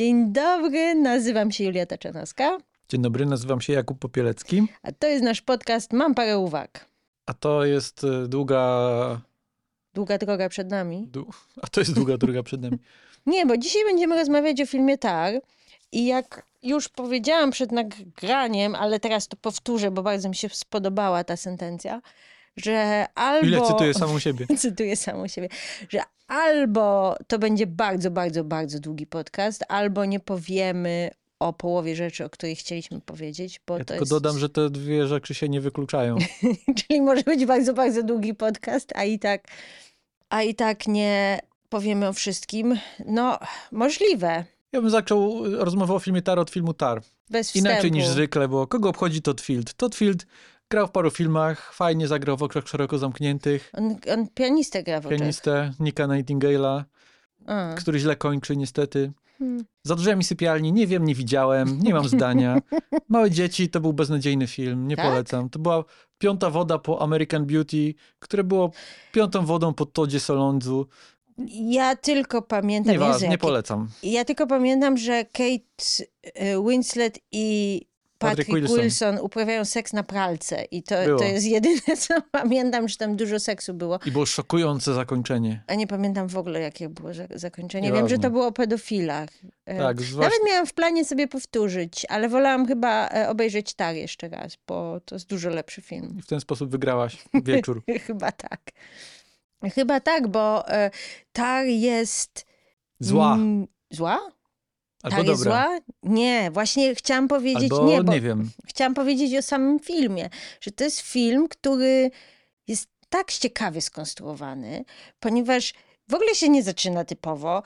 Dzień dobry, nazywam się Julia Taczanowska, Dzień dobry, nazywam się Jakub Popielecki, a to jest nasz podcast Mam parę uwag. a to jest y, długa... Długa droga przed nami. Du... A to jest długa droga przed nami. Nie, bo dzisiaj będziemy rozmawiać o filmie Tar i jak już powiedziałam przed nagraniem, ale teraz to powtórzę, bo bardzo mi się spodobała ta sentencja, że albo... Ile cytuję samą siebie. cytuję samą siebie, że albo to będzie bardzo, bardzo, bardzo długi podcast, albo nie powiemy o połowie rzeczy, o której chcieliśmy powiedzieć, bo Ja to tylko jest... dodam, że te dwie rzeczy się nie wykluczają. Czyli może być bardzo, bardzo długi podcast, a i tak, a i tak nie powiemy o wszystkim. No, możliwe. Ja bym zaczął y, rozmowę o filmie Tar od filmu Tar. Bez wstępu. Inaczej niż zwykle, bo kogo obchodzi Todd Field? Todd Field grał w paru filmach, fajnie zagrał w Okrach Szeroko Zamkniętych, On, on pianistę gra w oczach. pianistę Nika Nightingale'a, A. który źle kończy niestety. Hmm. Za drzwiami sypialni, nie wiem, nie widziałem, nie mam zdania. Małe dzieci to był beznadziejny film, nie Tak? polecam. To była piąta woda po American Beauty, które było piątą wodą po Todzie Solondzu. Ja tylko pamiętam... Jezu, Nieważne, nie polecam. Ja tylko pamiętam, że Kate e, Winslet i Patrick Patrick Wilson. Wilson. uprawiają seks na pralce. I to, Było. to jest jedyne, co pamiętam, że tam dużo seksu było. I było szokujące zakończenie. A nie pamiętam w ogóle, jakie było za- zakończenie. Nieważne. Wiem, że to było o pedofilach. E, Tak, zwłaszcza Nawet miałam w planie sobie powtórzyć, ale wolałam chyba e, obejrzeć Tar jeszcze raz, bo to jest dużo lepszy film. w ten sposób wygrałaś wieczór. Chyba tak. Chyba tak, bo e, Tar jest... Zła, zła? Albo Tar jest zła? Nie, właśnie chciałam powiedzieć Albo nie, bo nie wiem. chciałam powiedzieć o samym filmie, że to jest film, który jest tak ciekawie skonstruowany, ponieważ w ogóle się nie zaczyna typowo.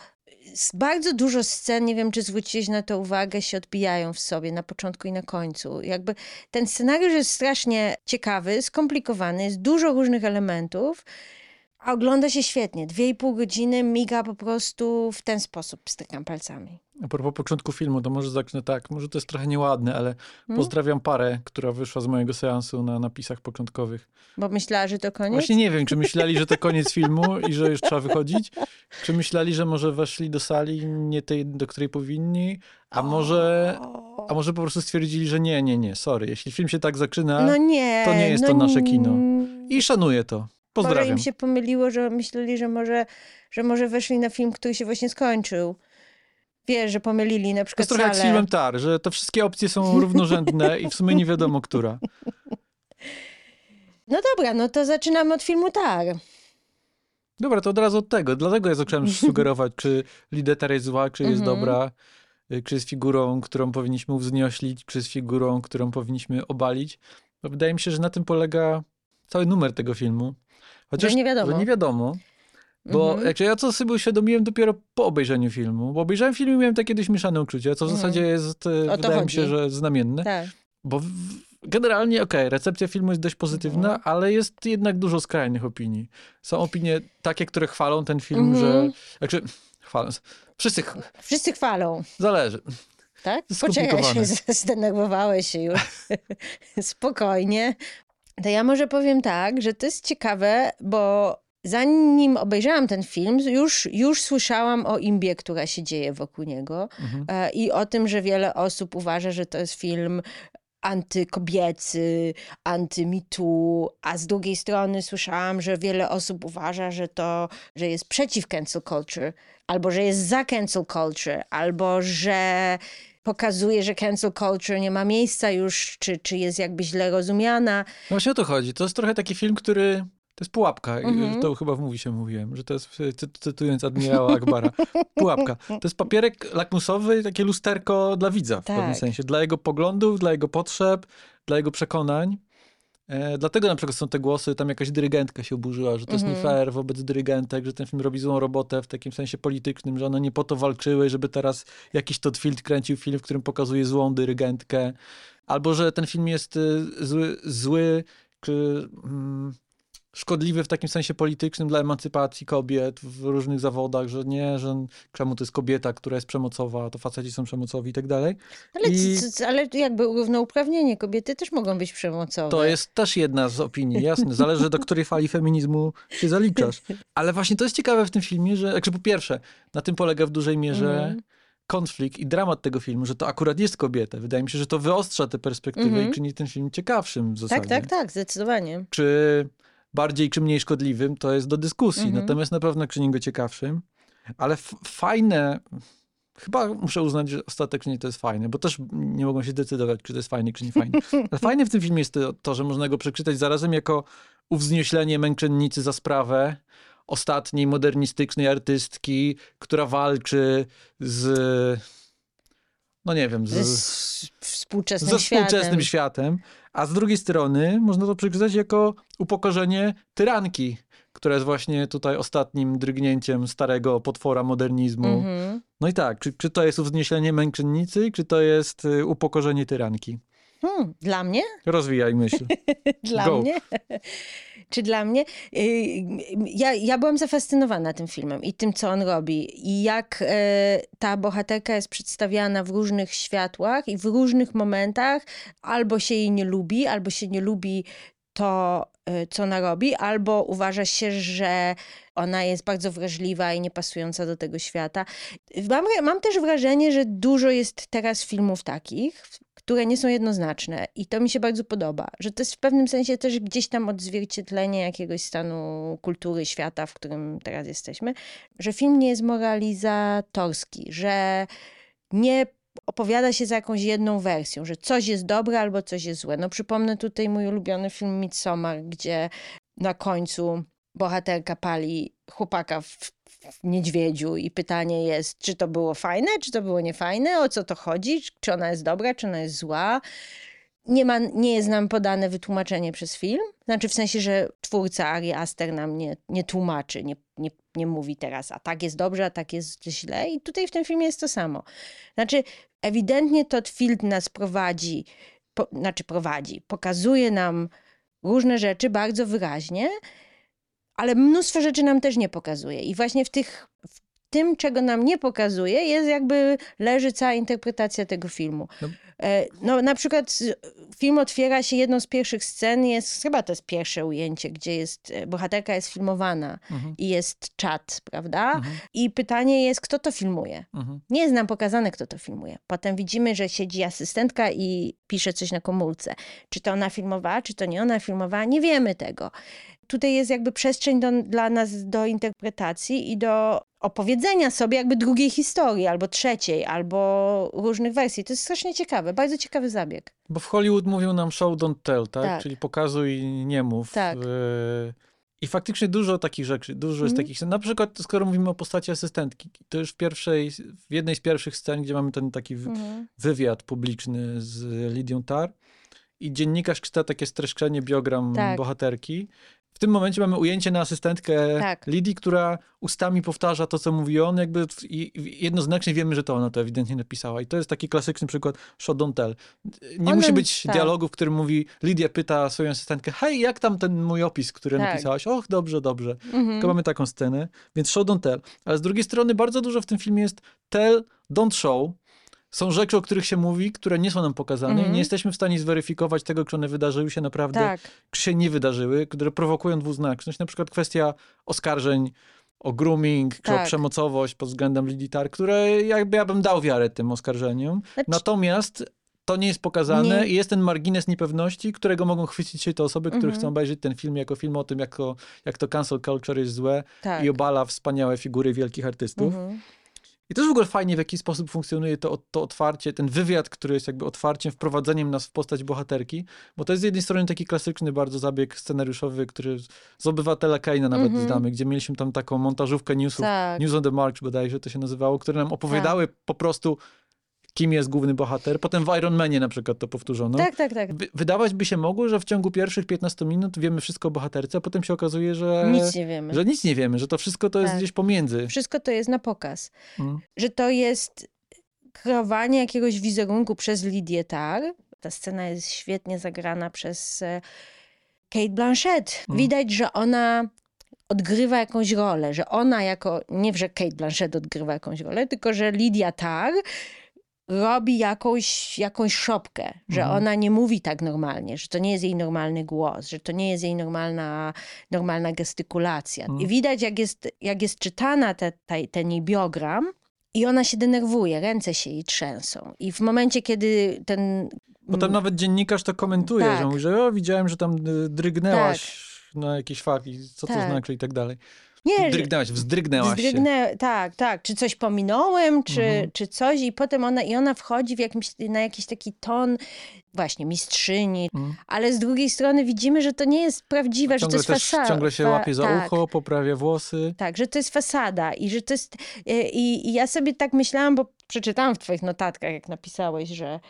Bardzo dużo scen, nie wiem czy zwróciłeś na to uwagę, się odbijają w sobie na początku i na końcu. Jakby ten scenariusz jest strasznie ciekawy, skomplikowany, jest dużo różnych elementów, a ogląda się świetnie. Dwie i pół godziny miga po prostu w ten sposób, stykam palcami. A propos początku filmu, to może zacznę tak, może to jest trochę nieładne, ale Hmm? pozdrawiam parę, która wyszła z mojego seansu na napisach początkowych. Bo myślała, że to koniec? Właśnie nie wiem, czy myśleli, że to koniec filmu i że już trzeba wychodzić, czy myśleli, że może weszli do sali nie tej, do której powinni, a może, a może po prostu stwierdzili, że nie, nie, nie, sorry, jeśli film się tak zaczyna No nie. to nie jest no to nasze kino. i szanuję to. Może Pozdrawiam. im się pomyliło, że myśleli, że może, że może weszli na film, który się właśnie skończył. Wiesz, że pomylili na To przykład jest trochę jak z salę. filmem Tar, że te wszystkie opcje są równorzędne i w sumie nie wiadomo, która. No dobra, no to zaczynamy od filmu Tar. Dobra, to od razu od tego. Dlatego ja zacząłem sugerować, czy Lidetar jest zła, czy jest Mhm. dobra, y, czy jest figurą, którą powinniśmy uwznioślić, czy jest figurą, którą powinniśmy obalić. Bo wydaje mi się, że na tym polega cały numer tego filmu. Że nie wiadomo. Że nie wiadomo. Bo Mhm. jakże ja to sobie uświadomiłem dopiero po obejrzeniu filmu. Bo obejrzałem film i miałem takie dość mieszane uczucia, co w Mhm. zasadzie jest, to wydaje mi się, że znamienne. Tak. Bo w, generalnie, okej, recepcja filmu jest dość pozytywna, Mhm. ale jest jednak dużo skrajnych opinii. Są opinie takie, które chwalą ten film, Mhm. że... Znaczy, chwalą. Wszyscy, Wszyscy chwalą, zależy. tak? Poczekaj, się zdenerwowałeś się już. Spokojnie. To ja może powiem tak, że to jest ciekawe, bo zanim obejrzałam ten film, już, już słyszałam o imbie, która się dzieje wokół niego. Mhm. E, i o tym, że wiele osób uważa, że to jest film antykobiecy, anty-MeToo, a z drugiej strony słyszałam, że wiele osób uważa, że to, że jest przeciw cancel culture, albo że jest za cancel culture, albo że pokazuje, że cancel culture nie ma miejsca już, czy, czy jest jakby źle rozumiana. No właśnie o to chodzi. To jest trochę taki film, który... To jest pułapka. Mhm. To chyba w mówi się mówiłem, że to jest, cy, cytując admirała Akbara, pułapka. To jest papierek lakmusowy, takie lusterko dla widza w Tak. pewnym sensie. Dla jego poglądów, dla jego potrzeb, dla jego przekonań. E, dlatego na przykład są te głosy, tam jakaś dyrygentka się oburzyła, że to jest nie Mhm. fair wobec dyrygentek, że ten film robi złą robotę w takim sensie politycznym, że one nie po to walczyły, żeby teraz jakiś Todd Field kręcił film, w którym pokazuje złą dyrygentkę. Albo, że ten film jest y, zły, zły czy mm, szkodliwy w takim sensie politycznym dla emancypacji kobiet w różnych zawodach, że nie, że czemu to jest kobieta, która jest przemocowa, to faceci są przemocowi i tak dalej. Ale, I- ale jakby równouprawnienie, kobiety też mogą być przemocowe. To jest też jedna z opinii, jasne. Zależy do której fali feminizmu się zaliczasz. Ale właśnie to jest ciekawe w tym filmie, że jakże po pierwsze, na tym polega w dużej mierze Mhm. konflikt i dramat tego filmu, że to akurat jest kobieta. Wydaje mi się, że to wyostrza tę perspektywę Mhm. i czyni ten film ciekawszym w zasadzie. Tak, tak, tak, zdecydowanie. Czy bardziej, czy mniej szkodliwym, to jest do dyskusji. Mhm. Natomiast na pewno czyni go ciekawszym. Ale fajne, chyba muszę uznać, że ostatecznie to jest fajne, bo też nie mogą się zdecydować, czy to jest fajne, czy nie fajne. Ale fajne w tym filmie jest to, to, że można go przeczytać zarazem jako uwznieślenie męczennicy za sprawę ostatniej modernistycznej artystki, która walczy z no nie wiem, z, s- współczesnym ze światem. współczesnym światem, a z drugiej strony można to przeczytać jako upokorzenie tyranki, która jest właśnie tutaj ostatnim drgnięciem starego potwora modernizmu. Mhm. No i tak, czy, czy to jest uwznieślenie męczennicy, czy to jest y, upokorzenie tyranki? Hmm, dla mnie? Rozwijaj myśl. Dla Go. mnie? Czy dla mnie? Yy, Ja, ja byłam zafascynowana tym filmem i tym, co on robi. I jak e, ta bohaterka jest przedstawiana w różnych światłach i w różnych momentach. Albo się jej nie lubi, albo się nie lubi to, e, co ona robi, albo uważa się, że ona jest bardzo wrażliwa i niepasująca do tego świata. Mam, mam też wrażenie, że dużo jest teraz filmów takich, które nie są jednoznaczne i to mi się bardzo podoba, że to jest w pewnym sensie też gdzieś tam odzwierciedlenie jakiegoś stanu kultury świata, w którym teraz jesteśmy, że film nie jest moralizatorski, że nie opowiada się za jakąś jedną wersją, że coś jest dobre albo coś jest złe. No przypomnę tutaj mój ulubiony film Midsommar, gdzie na końcu bohaterka pali chłopaka w, niedźwiedziu i pytanie jest, czy to było fajne, czy to było niefajne, o co to chodzi, czy ona jest dobra, czy ona jest zła. Nie, ma, nie jest nam podane wytłumaczenie przez film. Znaczy w sensie, że twórca Ari Aster nam nie, nie tłumaczy, nie, nie, nie mówi teraz, a tak jest dobrze, a tak jest źle. I tutaj w tym filmie jest to samo. Znaczy ewidentnie Todd Field nas prowadzi, po, znaczy prowadzi, pokazuje nam różne rzeczy bardzo wyraźnie, ale mnóstwo rzeczy nam też nie pokazuje. I właśnie w, tych, w tym, czego nam nie pokazuje, jest jakby leży cała interpretacja tego filmu. No. E, No, na przykład film otwiera się, jedną z pierwszych scen jest, chyba to jest pierwsze ujęcie, gdzie jest, e, bohaterka jest filmowana Mhm, i jest czat, prawda? mhm, I pytanie jest, kto to filmuje? mhm. Nie jest nam pokazane, kto to filmuje. Potem widzimy, że siedzi asystentka i pisze coś na komórce. Czy to ona filmowała, czy to nie ona filmowała, nie wiemy tego. Tutaj jest jakby przestrzeń do, dla nas do interpretacji i do opowiedzenia sobie jakby drugiej historii, albo trzeciej, albo różnych wersji. To jest strasznie ciekawe, bardzo ciekawy zabieg. Bo w Hollywood mówią nam show don't tell, tak? Tak. Czyli pokazuj, nie mów. Tak. E, I faktycznie dużo takich rzeczy, dużo jest Mhm. takich scen. Na przykład, skoro mówimy o postaci asystentki, to już w pierwszej, w jednej z pierwszych scen, gdzie mamy ten taki Mhm. wywiad publiczny z Lidią Tar i dziennikarz czyta takie streszczenie biogram Tak. bohaterki. W tym momencie mamy ujęcie na asystentkę Tak. Lidii, która ustami powtarza to, co mówi on, jakby i jednoznacznie wiemy, że to ona to ewidentnie napisała. I to jest taki klasyczny przykład show don't tell. Nie One- musi być tak. dialogu, w którym mówi, Lidia pyta swoją asystentkę, hej, jak tam ten mój opis, który Tak. napisałaś? Och, dobrze, dobrze. Mhm. Tylko mamy taką scenę, więc show don't tell. Ale z drugiej strony bardzo dużo w tym filmie jest tell, don't show. Są rzeczy, o których się mówi, które nie są nam pokazane i Mhm. nie jesteśmy w stanie zweryfikować tego, czy one wydarzyły się naprawdę, Tak. czy się nie wydarzyły, które prowokują dwuznaczność. Na przykład kwestia oskarżeń o grooming, czy o Tak. przemocowość pod względem Lidii Tar, które jakby ja bym dał wiarę tym oskarżeniom. Znaczy, Natomiast to nie jest pokazane Nie. i jest ten margines niepewności, którego mogą chwycić się te osoby, które Mhm. chcą obejrzeć ten film jako film o tym, jak to, jak to cancel culture jest złe tak. i obala wspaniałe figury wielkich artystów. Mhm. I też w ogóle fajnie, w jaki sposób funkcjonuje to, to otwarcie, ten wywiad, który jest jakby otwarciem, wprowadzeniem nas w postać bohaterki, bo to jest z jednej strony taki klasyczny bardzo zabieg scenariuszowy, który z- Obywatela Kane'a nawet Mhm. znamy, gdzie mieliśmy tam taką montażówkę newsów, Tak. News on the March bodajże to się nazywało, które nam opowiadały po prostu, kim jest główny bohater. Potem w Iron Manie na przykład to powtórzono. tak, tak, tak. Wy- Wydawać by się mogło, że w ciągu pierwszych 15 minut wiemy wszystko o bohaterce, a potem się okazuje, że Nic nie wiemy. że nic nie wiemy, że to wszystko to jest Tak. gdzieś pomiędzy. Wszystko to jest na pokaz. Mm. że to jest kreowanie jakiegoś wizerunku przez Lidię Tar. Ta scena jest świetnie zagrana przez e, Kate Blanchett. Mhm. Widać, że ona odgrywa jakąś rolę, że ona jako, nie że Kate Blanchett odgrywa jakąś rolę, tylko że Lidia Tar robi jakąś, jakąś szopkę, że Mhm. ona nie mówi tak normalnie, że to nie jest jej normalny głos, że to nie jest jej normalna, normalna gestykulacja. Mhm. I widać, jak jest, jak jest czytana te, te, ten jej biogram, I ona się denerwuje, ręce się jej trzęsą. I w momencie, kiedy ten. Potem nawet dziennikarz to komentuje, Tak. że mówi, że o, widziałem, że tam y, drgnęłaś na jakieś faki, co to Tak. znaczy i tak dalej. Nie, Drgnęłaś, wzdrygnęłaś się. Wzdrygnę, tak, tak. Czy coś pominąłem, czy, Mhm. czy coś i potem ona, i ona wchodzi w jakimś, na jakiś taki ton właśnie mistrzyni, Mm. ale z drugiej strony widzimy, że to nie jest prawdziwe, że to jest fasada. ciągle się łapie za tak, ucho, poprawia włosy. Tak, że to jest fasada i że to jest... e, I, i ja sobie tak myślałam, bo przeczytałam w twoich notatkach, jak napisałeś, że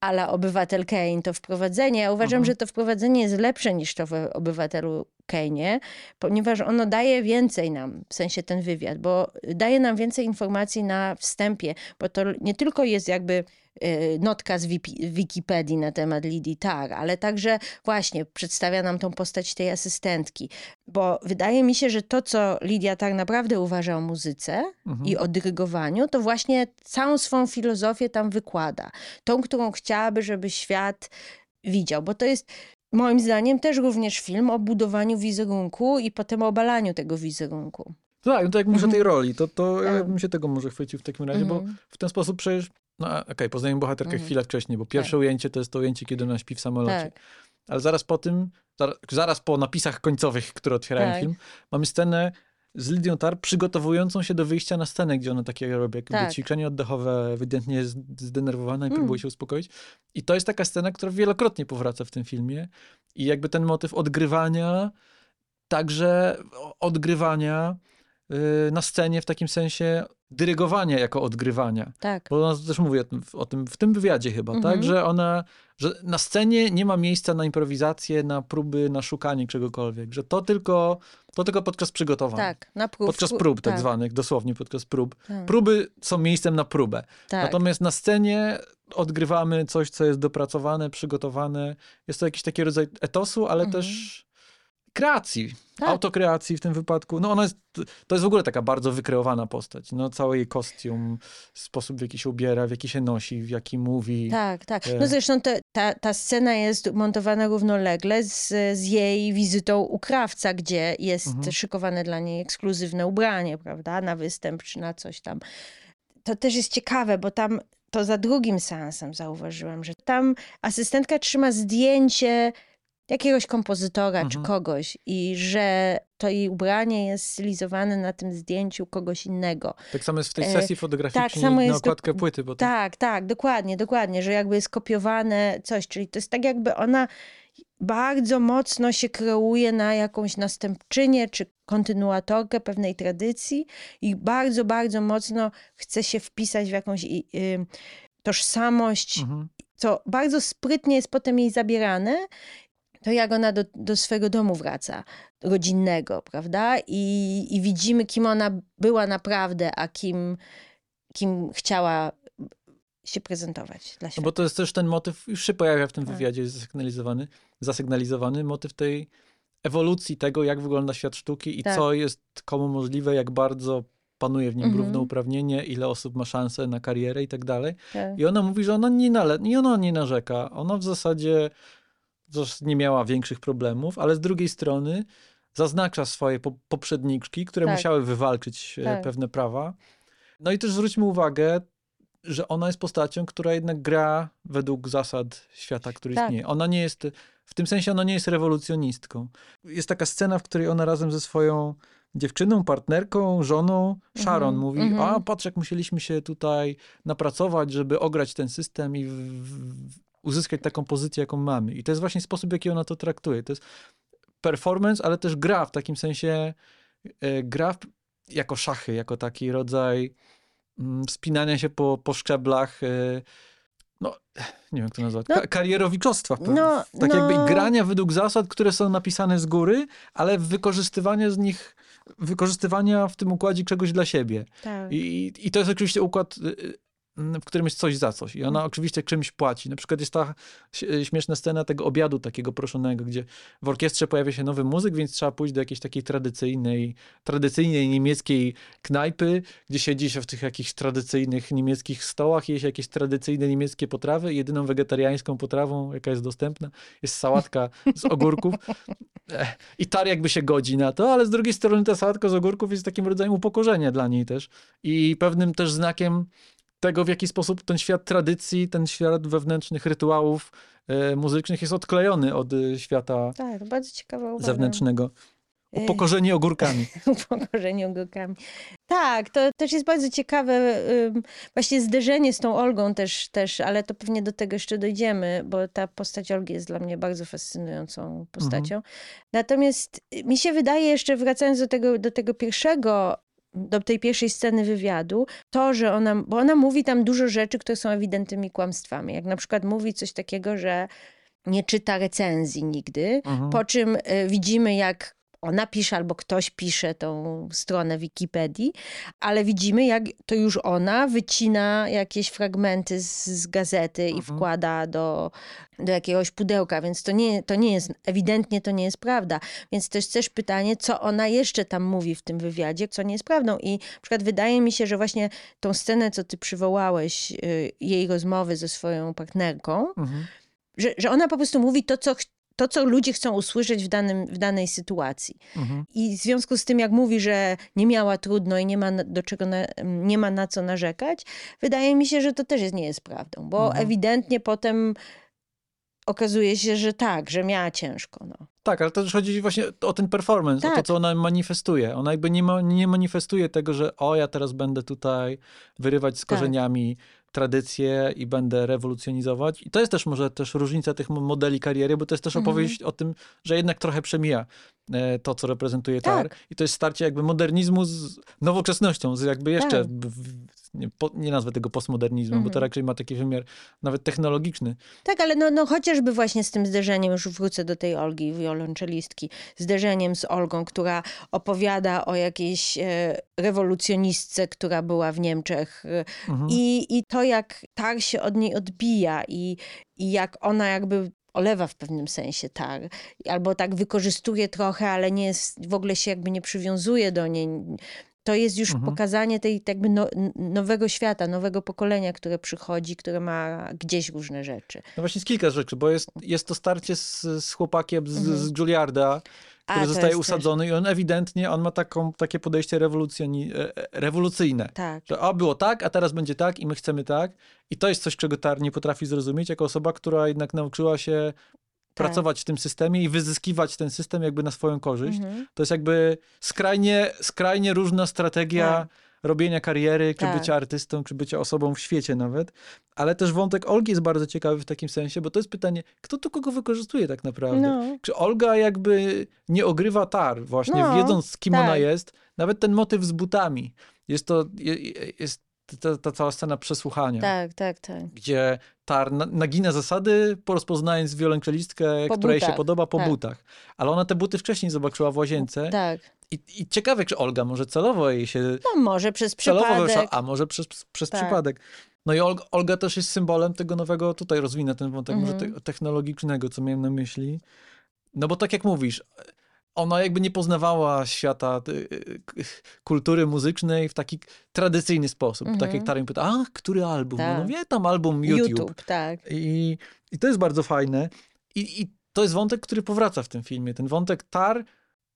ala obywatel Kane to wprowadzenie. Ja uważam, Mhm. że to wprowadzenie jest lepsze niż to w obywatelu Kane'ie, ponieważ ono daje więcej nam, w sensie ten wywiad, bo daje nam więcej informacji na wstępie, bo to nie tylko jest jakby e, notka z Wikipedii na temat Lidii Tar, ale także właśnie przedstawia nam tą postać tej asystentki, bo wydaje mi się, że to, co Lidia tak naprawdę uważa o muzyce Mhm. i o dyrygowaniu, to właśnie całą swą filozofię tam wykłada. Tą, którą chciałaby, żeby świat widział, bo to jest moim zdaniem też również film o budowaniu wizerunku i potem o obalaniu tego wizerunku. Tak, no to jak mówisz o tej Mhm. roli, to, to ja Tak. bym się tego może chwycił w takim razie, bo Mhm. w ten sposób przecież, no okej, poznajemy bohaterkę Mhm. chwilę wcześniej, bo pierwsze ujęcie to jest to ujęcie, kiedy ona śpi w samolocie. Tak, Ale zaraz po tym, zaraz, zaraz po napisach końcowych, które otwierają Tak. film, mamy scenę z Lidią Tar przygotowującą się do wyjścia na scenę, gdzie ona takie robi, jakby Tak. ćwiczenie oddechowe, ewidentnie jest zdenerwowana i Mm. próbuje się uspokoić. I to jest taka scena, która wielokrotnie powraca w tym filmie. I jakby ten motyw odgrywania, także odgrywania yy, na scenie w takim sensie dyrygowania jako odgrywania. tak. Bo ona też mówi o tym, o tym w tym wywiadzie chyba, Mhm. tak? Że ona, że na scenie nie ma miejsca na improwizację, na próby, na szukanie czegokolwiek. Że to tylko, to tylko podczas przygotowań. Tak, na prób. Podczas prób tak, tak, zwanych, dosłownie podczas prób. tak, Próby są miejscem na próbę. tak. Natomiast na scenie odgrywamy coś, co jest dopracowane, przygotowane. Jest to jakiś taki rodzaj etosu, ale Mhm. też kreacji, Tak. autokreacji w tym wypadku. No ona jest, to jest w ogóle taka bardzo wykreowana postać. No cały jej kostium, sposób w jaki się ubiera, w jaki się nosi, w jaki mówi. Tak, tak. E. No zresztą te, ta, ta scena jest montowana równolegle z, z jej wizytą u krawca, gdzie jest Mhm. szykowane dla niej ekskluzywne ubranie, prawda, na występ czy na coś tam. To też jest ciekawe, bo tam to za drugim seansem zauważyłam, że tam asystentka trzyma zdjęcie jakiegoś kompozytora czy Mhm. kogoś i że to jej ubranie jest stylizowane na tym zdjęciu kogoś innego. Tak samo jest w tej E, sesji fotograficznej tak samo na okładkę dok- płyty. Bo to, Tak, tak, dokładnie, dokładnie, że jakby jest kopiowane coś, czyli to jest tak jakby ona bardzo mocno się kreuje na jakąś następczynię czy kontynuatorkę pewnej tradycji i bardzo, bardzo mocno chce się wpisać w jakąś y, tożsamość, Mhm. co bardzo sprytnie jest potem jej zabierane, to jak ona do, do swego domu wraca, rodzinnego, prawda? I, I widzimy, kim ona była naprawdę, a kim, kim chciała się prezentować dla No świata. bo to jest też ten motyw, już się pojawia w tym Tak. wywiadzie, jest zasygnalizowany, zasygnalizowany motyw tej ewolucji tego, jak wygląda świat sztuki i Tak. co jest komu możliwe, jak bardzo panuje w nim Mhm. równouprawnienie, ile osób ma szansę na karierę i tak dalej. Tak. I ona mówi, że ona nie, nale- i ona nie narzeka. Ona w zasadzie nie miała większych problemów, ale z drugiej strony zaznacza swoje po- poprzedniczki, które Tak. musiały wywalczyć e, Tak. pewne prawa. No i też zwróćmy uwagę, że ona jest postacią, która jednak gra według zasad świata, który Tak. istnieje. Ona nie jest, w tym sensie ona nie jest rewolucjonistką. Jest taka scena, w której ona razem ze swoją dziewczyną, partnerką, żoną, Sharon Mhm, mówi, mhm. a patrz jak musieliśmy się tutaj napracować, żeby ograć ten system i w, w, uzyskać taką pozycję, jaką mamy. I to jest właśnie sposób, w jaki ona to traktuje. To jest performance, ale też gra w takim sensie, e, gra jako szachy, jako taki rodzaj mm, wspinania się po, po szczeblach, e, no, nie wiem jak to nazwać, No. ka- karierowiczostwa. No, tak no. jakby grania według zasad, które są napisane z góry, ale wykorzystywanie z nich, wykorzystywania w tym układzie czegoś dla siebie. tak. I, I to jest oczywiście układ, y, y, w którym jest coś za coś. I Mm. ona oczywiście czymś płaci. Na przykład jest ta ś- śmieszna scena tego obiadu takiego proszonego, gdzie w orkiestrze pojawia się nowy muzyk, więc trzeba pójść do jakiejś takiej tradycyjnej, tradycyjnej niemieckiej knajpy, gdzie siedzi się w tych jakichś tradycyjnych niemieckich stołach, je się jakieś tradycyjne niemieckie potrawy. Jedyną wegetariańską potrawą, jaka jest dostępna, jest sałatka z ogórków. I Tar jakby się godzi na to, ale z drugiej strony ta sałatka z ogórków jest takim rodzajem upokorzenia dla niej też. I pewnym też znakiem tego, w jaki sposób ten świat tradycji, ten świat wewnętrznych rytuałów e, muzycznych jest odklejony od e, świata Tak, bardzo ciekawa uwaga. zewnętrznego. E, Upokorzenie ogórkami. upokorzenie ogórkami. Tak, to też jest bardzo ciekawe właśnie zderzenie z tą Olgą też, też, ale to pewnie do tego jeszcze dojdziemy, bo ta postać Olgi jest dla mnie bardzo fascynującą postacią. Natomiast y, mi się wydaje jeszcze wracając do tego, do tego pierwszego do tej pierwszej sceny wywiadu, to, że ona, bo ona mówi tam dużo rzeczy, które są ewidentnymi kłamstwami. Jak na przykład mówi coś takiego, że nie czyta recenzji nigdy, Mhm. po czym y, widzimy, jak ona pisze albo ktoś pisze tą stronę Wikipedii, ale widzimy, jak to już ona wycina jakieś fragmenty z, z gazety i Mhm. wkłada do, do jakiegoś pudełka, więc to nie, to nie jest, ewidentnie to nie jest prawda. Więc jest też pytanie, co ona jeszcze tam mówi w tym wywiadzie, co nie jest prawdą. I na przykład wydaje mi się, że właśnie tą scenę, co ty przywołałeś, y, jej rozmowy ze swoją partnerką, Mhm. że, że ona po prostu mówi to, co, to, co ludzie chcą usłyszeć w, danym, w danej sytuacji. Mhm. I w związku z tym, jak mówi, że nie miała trudno i nie ma do czego na, nie ma na co narzekać, wydaje mi się, że to też jest, nie jest prawdą, bo Mhm. ewidentnie potem okazuje się, że tak, że miała ciężko. No. Tak, ale to też chodzi właśnie o ten performance, o to, Tak. co ona manifestuje. Ona jakby nie, ma, nie manifestuje tego, że o, ja teraz będę tutaj wyrywać z Tak. Tradycję i będę rewolucjonizować. I to jest też może też różnica tych mo- modeli kariery, bo to jest też Mhm. opowieść o tym, że jednak trochę przemija e, to, co reprezentuje TAR. Tak. I to jest starcie jakby modernizmu z nowoczesnością, z jakby jeszcze, Tak. Nie, po, nie nazwę tego postmodernizmem, bo to Mhm. raczej ma taki wymiar nawet technologiczny. Tak, ale no, no chociażby właśnie z tym zderzeniem, już wrócę do tej Olgi, wiolonczelistki, zderzeniem z Olgą, która opowiada o jakiejś e, rewolucjonistce, która była w Niemczech e, Mhm. I, I to, jak tar się od niej odbija i, i jak ona jakby olewa w pewnym sensie tar, albo tak wykorzystuje trochę, ale nie jest, w ogóle się jakby nie przywiązuje do niej. To jest już Mhm. pokazanie tej jakby no, nowego świata, nowego pokolenia, które przychodzi, które ma gdzieś różne rzeczy. No właśnie jest kilka rzeczy, bo jest, jest to starcie z, z chłopakiem z, Mhm. z Juilliarda, który A, zostaje usadzony i on ewidentnie, on ma taką, takie podejście rewolucjoni, e, e, rewolucyjne. Też, tak. Że o, było tak, a teraz będzie tak i my chcemy tak. I to jest coś, czego Tar nie potrafi zrozumieć, jako osoba, która jednak nauczyła się Tak. Pracować w tym systemie i wyzyskiwać ten system jakby na swoją korzyść. Mhm. To jest jakby skrajnie, skrajnie różna strategia Tak. robienia kariery, czy Tak. bycia artystą, czy bycia osobą w świecie nawet. Ale też wątek Olgi jest bardzo ciekawy w takim sensie, bo to jest pytanie, kto tu kogo wykorzystuje tak naprawdę? No, Czy Olga jakby nie ogrywa tar, właśnie No, wiedząc, kim tak. ona jest? Nawet ten motyw z butami. Jest to, je- je- jest ta, ta cała scena przesłuchania, tak, tak, tak. gdzie tar na- nagina zasady, porozpoznając wiolonczelistkę, Po która jej się podoba po tak. butach. Ale ona te buty wcześniej zobaczyła w łazience Tak. i, i ciekawe, czy Olga może celowo jej się No może przez przypadek. wyszła, a może przez, przez Tak. przypadek. No i Olga, Olga też jest symbolem tego nowego, tutaj rozwinę ten wątek może Mhm. te, technologicznego, co miałem na myśli. No bo tak jak mówisz, ona jakby nie poznawała świata y, y, kultury muzycznej w taki tradycyjny sposób. Tak Mhm. jak Tarim pyta, a który album? No, Tak. no wie tam album YouTube. YouTube, tak. I, I to jest bardzo fajne. I, I to jest wątek, który powraca w tym filmie. Ten wątek Tar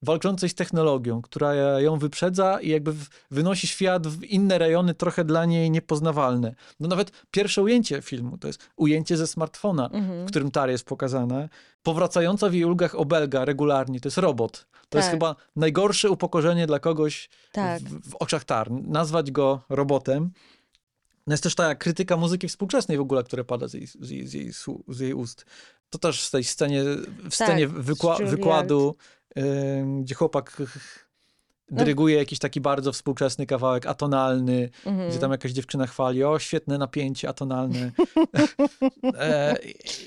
walczącej z technologią, która ją wyprzedza i jakby wynosi świat w inne rejony, trochę dla niej niepoznawalne. No nawet pierwsze ujęcie filmu to jest ujęcie ze smartfona, Mhm. w którym Tar jest pokazana. Powracająca w jej ulgach obelga regularnie, to jest robot. To jest Tak. chyba najgorsze upokorzenie dla kogoś Tak. w, w oczach Tar. Nazwać go robotem. No jest też ta krytyka muzyki współczesnej w ogóle, która pada z jej, z jej, z jej, z jej ust. To też w tej scenie, w scenie Tak, wykła, wykładu, gdzie chłopak ch- ch- No. dyryguje jakiś taki bardzo współczesny kawałek, atonalny, Mhm. gdzie tam jakaś dziewczyna chwali, o świetne napięcie atonalne. e,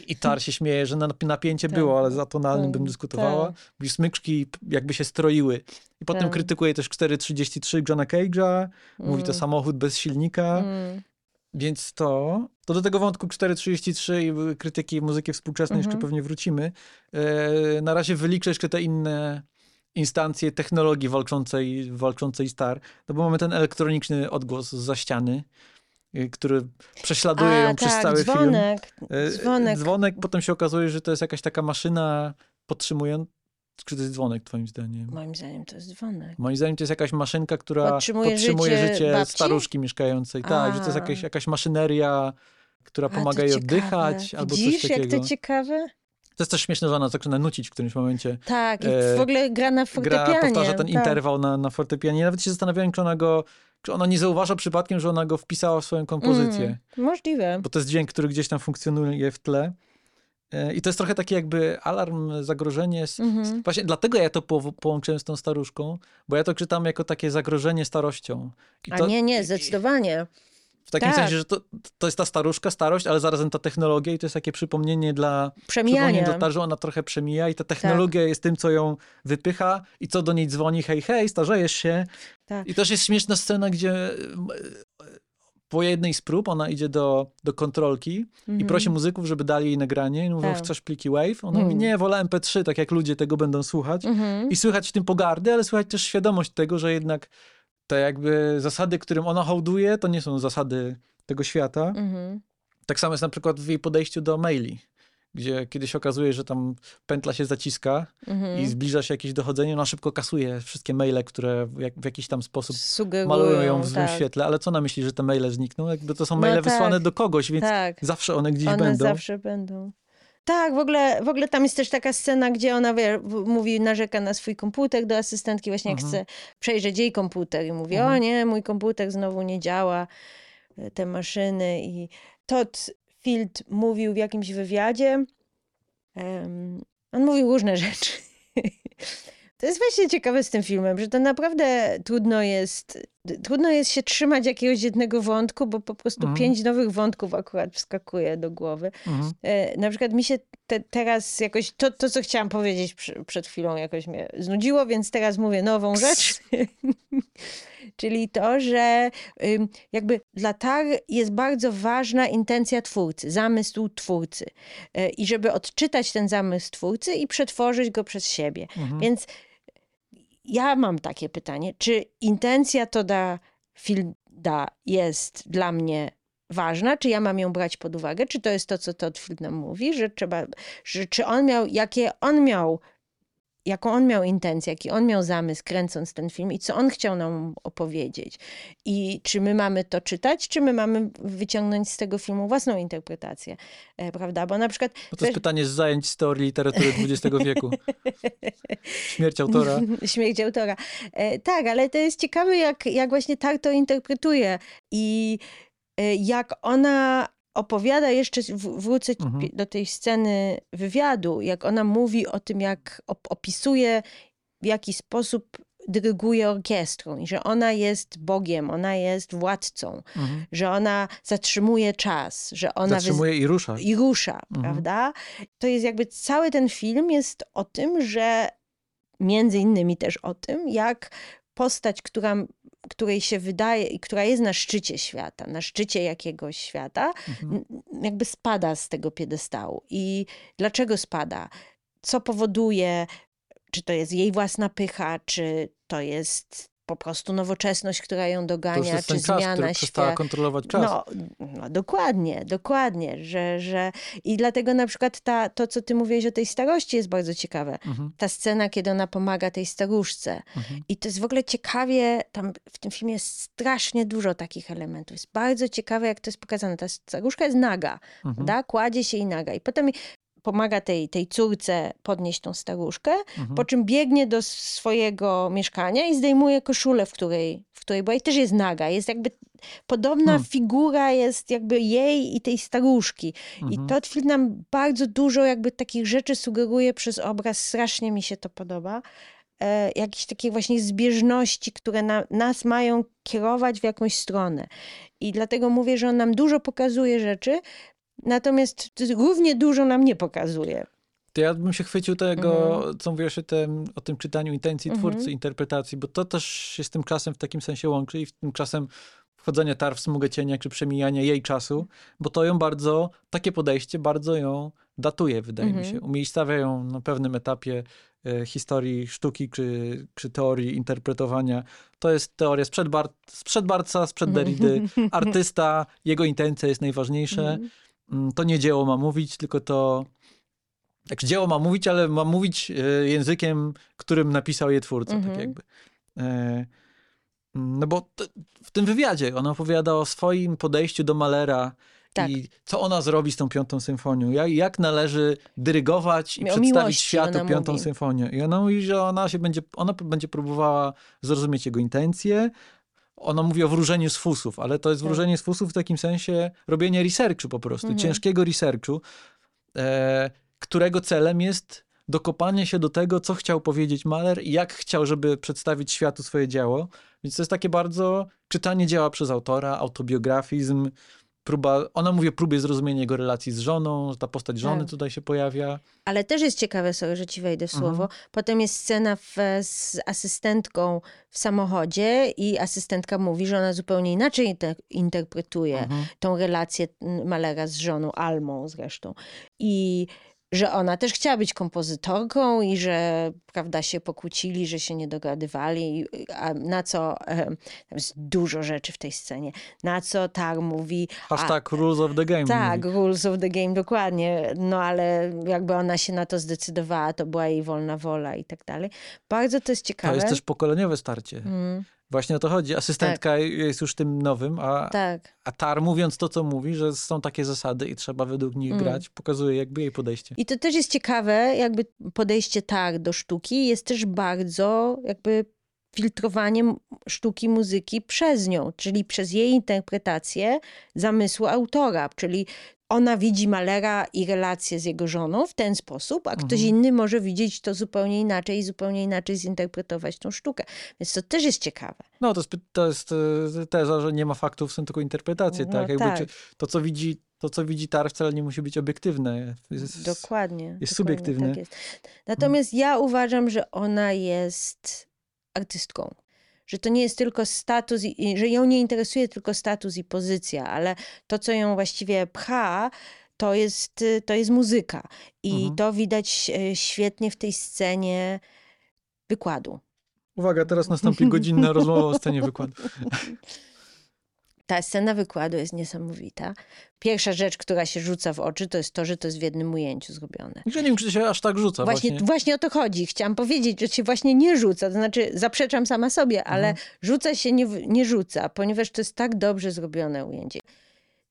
i- Tar się śmieje, że na- napięcie Tak. było, ale z atonalnym bym Tak, dyskutowała. tak. Smyczki jakby się stroiły. I potem Tak. krytykuje też 433 Johna Cage'a, mówi to Mm. samochód bez silnika. Mm. Więc to, to do tego wątku 433 i krytyki muzyki współczesnej jeszcze Mhm. pewnie wrócimy. E, na razie wyliczę jeszcze te inne instancje technologii walczącej, walczącej star, no bo mamy ten elektroniczny odgłos za ściany, y, który prześladuje ją A, przez tak, cały film. dzwonek, E, dzwonek. Dzwonek, potem się okazuje, że to jest jakaś taka maszyna podtrzymująca, czy to jest dzwonek twoim zdaniem? Moim zdaniem to jest dzwonek. Moim zdaniem to jest jakaś maszynka, która Podtrzymuje podtrzymuje życie życie, staruszki mieszkającej. Tak, że to jest jakaś, jakaś maszyneria, która A, pomaga jej oddychać albo Widzisz, coś takiego. jak to ciekawe? To jest też śmieszne, że ona zaczyna nucić w którymś momencie. Tak, i E, w ogóle gra na fortepianie. Gra, powtarza ten tak. interwał na, na fortepianie. Nawet się zastanawiałem, czy ona go, czy ona nie zauważa przypadkiem, że ona go wpisała w swoją kompozycję. Mm, możliwe. Bo to jest dźwięk, który gdzieś tam funkcjonuje w tle. E, I to jest trochę taki jakby alarm, zagrożenie. Mhm. Właśnie dlatego ja to po, połączyłem z tą staruszką, bo ja to czytam jako takie zagrożenie starością. I A to, nie, nie, zdecydowanie. W takim tak. sensie, że to, to jest ta staruszka, starość, ale zarazem ta technologia i to jest takie przypomnienie dla, Przemijanie. dla że ona trochę przemija i ta technologia jest tym, co ją wypycha i co do niej dzwoni, hej, hej, starzejesz się. Tak. I też jest śmieszna scena, gdzie po jednej z prób ona idzie do, do kontrolki i Mhm. prosi muzyków, żeby dali jej nagranie i mówią, Tak. chcesz pliki wave? Ona mówi, Mhm. nie, wolę MP3, tak jak ludzie tego będą słuchać. Mhm. I słychać w tym pogardy, ale słychać też świadomość tego, że jednak te jakby zasady, którym ona hołduje, to nie są zasady tego świata. Mhm. Tak samo jest na przykład w jej podejściu do maili, gdzie kiedyś okazuje, że tam pętla się zaciska Mhm. i zbliża się jakieś dochodzenie, ona szybko kasuje wszystkie maile, które w, jak, w jakiś tam sposób Sugerują, malują ją w złym tak. świetle. Ale co na myśli, że te maile znikną? Jakby to są No maile tak. wysłane do kogoś, więc Tak, zawsze one gdzieś one będą. zawsze będą. Tak, w ogóle, w ogóle tam jest też taka scena, gdzie ona wie, mówi, narzeka na swój komputer do asystentki, właśnie Mhm. chce przejrzeć jej komputer i mówi, Mhm. o nie, mój komputer znowu nie działa, te maszyny i Todd Field mówił w jakimś wywiadzie, em, on mówił różne rzeczy. To jest właśnie ciekawe z tym filmem, że to naprawdę trudno jest, trudno jest się trzymać jakiegoś jednego wątku, bo po prostu Mhm. pięć nowych wątków akurat wskakuje do głowy. E, Na przykład mi się te, teraz jakoś, to, to co chciałam powiedzieć przy, przed chwilą jakoś mnie znudziło, więc teraz mówię nową rzecz. Czyli to, że jakby dla TAR jest bardzo ważna intencja twórcy, zamysł twórcy. E, I żeby odczytać ten zamysł twórcy i przetworzyć go przez siebie. Mhm. Więc ja mam takie pytanie, czy intencja Toda Fielda jest dla mnie ważna, czy ja mam ją brać pod uwagę, czy to jest to, co Todd Field nam mówi, że trzeba, że czy on miał, jakie on miał, jaką on miał intencję, jaki on miał zamysł kręcąc ten film i co on chciał nam opowiedzieć. I czy my mamy to czytać, czy my mamy wyciągnąć z tego filmu własną interpretację, e, prawda? Bo na przykład No to jest pytanie z zajęć z teorii literatury XX wieku. Śmierć autora. Śmierć autora. E, tak, ale to jest ciekawe, jak, jak właśnie tak to interpretuje i e, jak ona opowiada, jeszcze wrócę Mhm. do tej sceny wywiadu, jak ona mówi o tym, jak op opisuje, w jaki sposób dyryguje orkiestrą i że ona jest Bogiem, ona jest władcą, Mhm. że ona zatrzymuje czas, że ona Zatrzymuje i rusza. i rusza, Mhm. prawda? To jest jakby cały ten film jest o tym, że między innymi też o tym, jak postać, która, której się wydaje i która jest na szczycie świata, na szczycie jakiegoś świata, Mhm. jakby spada z tego piedestału. I dlaczego spada? Co powoduje, czy to jest jej własna pycha, czy to jest po prostu nowoczesność, która ją dogania, czy czas, zmiana świata. kontrolować czas. No, no dokładnie, dokładnie, że, że i dlatego na przykład ta, to, co ty mówiłeś o tej starości jest bardzo ciekawe. Mhm. Ta scena, kiedy ona pomaga tej staruszce. Mhm. I to jest w ogóle ciekawie, tam w tym filmie jest strasznie dużo takich elementów. Jest bardzo ciekawe, jak to jest pokazane. Ta staruszka jest naga, Mhm. da? kładzie się i naga. I potem pomaga tej, tej córce podnieść tą staruszkę, Mhm. po czym biegnie do swojego mieszkania i zdejmuje koszulę, w której, w której była i też jest naga. Jest jakby podobna Hmm. figura jest jakby jej i tej staruszki. Mhm. I Todd Field nam bardzo dużo jakby takich rzeczy sugeruje przez obraz. Strasznie mi się to podoba. E, jakieś takie właśnie zbieżności, które na, nas mają kierować w jakąś stronę. I dlatego mówię, że on nam dużo pokazuje rzeczy, natomiast równie dużo nam nie pokazuje. To ja bym się chwycił tego, Mhm. co mówiłeś o tym, o tym czytaniu intencji Mhm. twórcy, interpretacji, bo to też się z tym czasem w takim sensie łączy i w tym czasem wchodzenia tar w smugę cienia, czy przemijania jej czasu, bo to ją bardzo, takie podejście bardzo ją datuje, wydaje mi Mhm. się. Umiejscawia ją na pewnym etapie e, historii sztuki, czy, czy teorii interpretowania. To jest teoria sprzed, Bar sprzed Barca, sprzed Derrida. Artysta, jego intencja jest najważniejsze. Mhm. Mm, To nie dzieło ma mówić, tylko to jak dzieło ma mówić, ale ma mówić e, językiem, którym napisał je twórca, Mhm. tak jakby. E, no bo w tym wywiadzie ona opowiada o swoim podejściu do Malera Tak. i co ona zrobi z tą piątą symfonią, jak, jak należy dyrygować i O przedstawić światu piątą mówi. symfonię. I ona mówi, że ona się będzie, ona będzie próbowała zrozumieć jego intencje. Ona mówi o wróżeniu z fusów, ale to jest Tak. wróżenie z fusów w takim sensie robienie researchu po prostu, Mhm. ciężkiego researchu, e, którego celem jest dokopanie się do tego, co chciał powiedzieć Mahler i jak chciał, żeby przedstawić światu swoje dzieło. Więc to jest takie bardzo czytanie dzieła przez autora, autobiografizm, próba, ona mówi o próbie zrozumienia jego relacji z żoną, ta postać żony Tak. tutaj się pojawia. Ale też jest ciekawe, sorry, że ci wejdę w Mhm. słowo. Potem jest scena w, z asystentką w samochodzie i asystentka mówi, że ona zupełnie inaczej inter interpretuje Mhm. tą relację Malera z żoną, Almą zresztą. I że ona też chciała być kompozytorką i że, prawda, się pokłócili, że się nie dogadywali, a na co, tam jest dużo rzeczy w tej scenie, na co Tar mówi, Hashtag rules of the game. tak, mówi. rules of the game, dokładnie. No ale jakby ona się na to zdecydowała, to była jej wolna wola i tak dalej. Bardzo to jest ciekawe. To jest też pokoleniowe starcie. Mm, Właśnie o to chodzi. Asystentka jest już tym nowym, a, tak. a Tar mówiąc to, co mówi, że są takie zasady i trzeba według nich Mm. grać, pokazuje jakby jej podejście. I to też jest ciekawe, jakby podejście tak do sztuki jest też bardzo jakby filtrowaniem sztuki muzyki przez nią, czyli przez jej interpretację zamysłu autora, czyli ona widzi Malera i relacje z jego żoną w ten sposób, a ktoś Mhm. inny może widzieć to zupełnie inaczej i zupełnie inaczej zinterpretować tą sztukę. Więc to też jest ciekawe. No to jest, to jest e, teza, że nie ma faktów, są tylko interpretacje. No tak? Jakby, tak. To, co widzi, to, co widzi Tar wcale nie musi być obiektywne. Jest, Dokładnie. jest dokładnie, subiektywny. Tak jest. Natomiast ja uważam, że ona jest artystką. Że to nie jest tylko status, i, że ją nie interesuje tylko status i pozycja, ale to, co ją właściwie pcha, to jest, y, to jest muzyka. I Mhm. to widać e, świetnie w tej scenie wykładu. Uwaga, teraz nastąpi godzinna rozmowa o scenie wykładu. Ta scena wykładu jest niesamowita. Pierwsza rzecz, która się rzuca w oczy, to jest to, że to jest w jednym ujęciu zrobione. Ja nie wiem, czy to się aż tak rzuca. Właśnie, Właśnie. właśnie o to chodzi. Chciałam powiedzieć, że się właśnie nie rzuca. To znaczy, zaprzeczam sama sobie, ale Mhm. rzuca się nie, nie rzuca, ponieważ to jest tak dobrze zrobione ujęcie.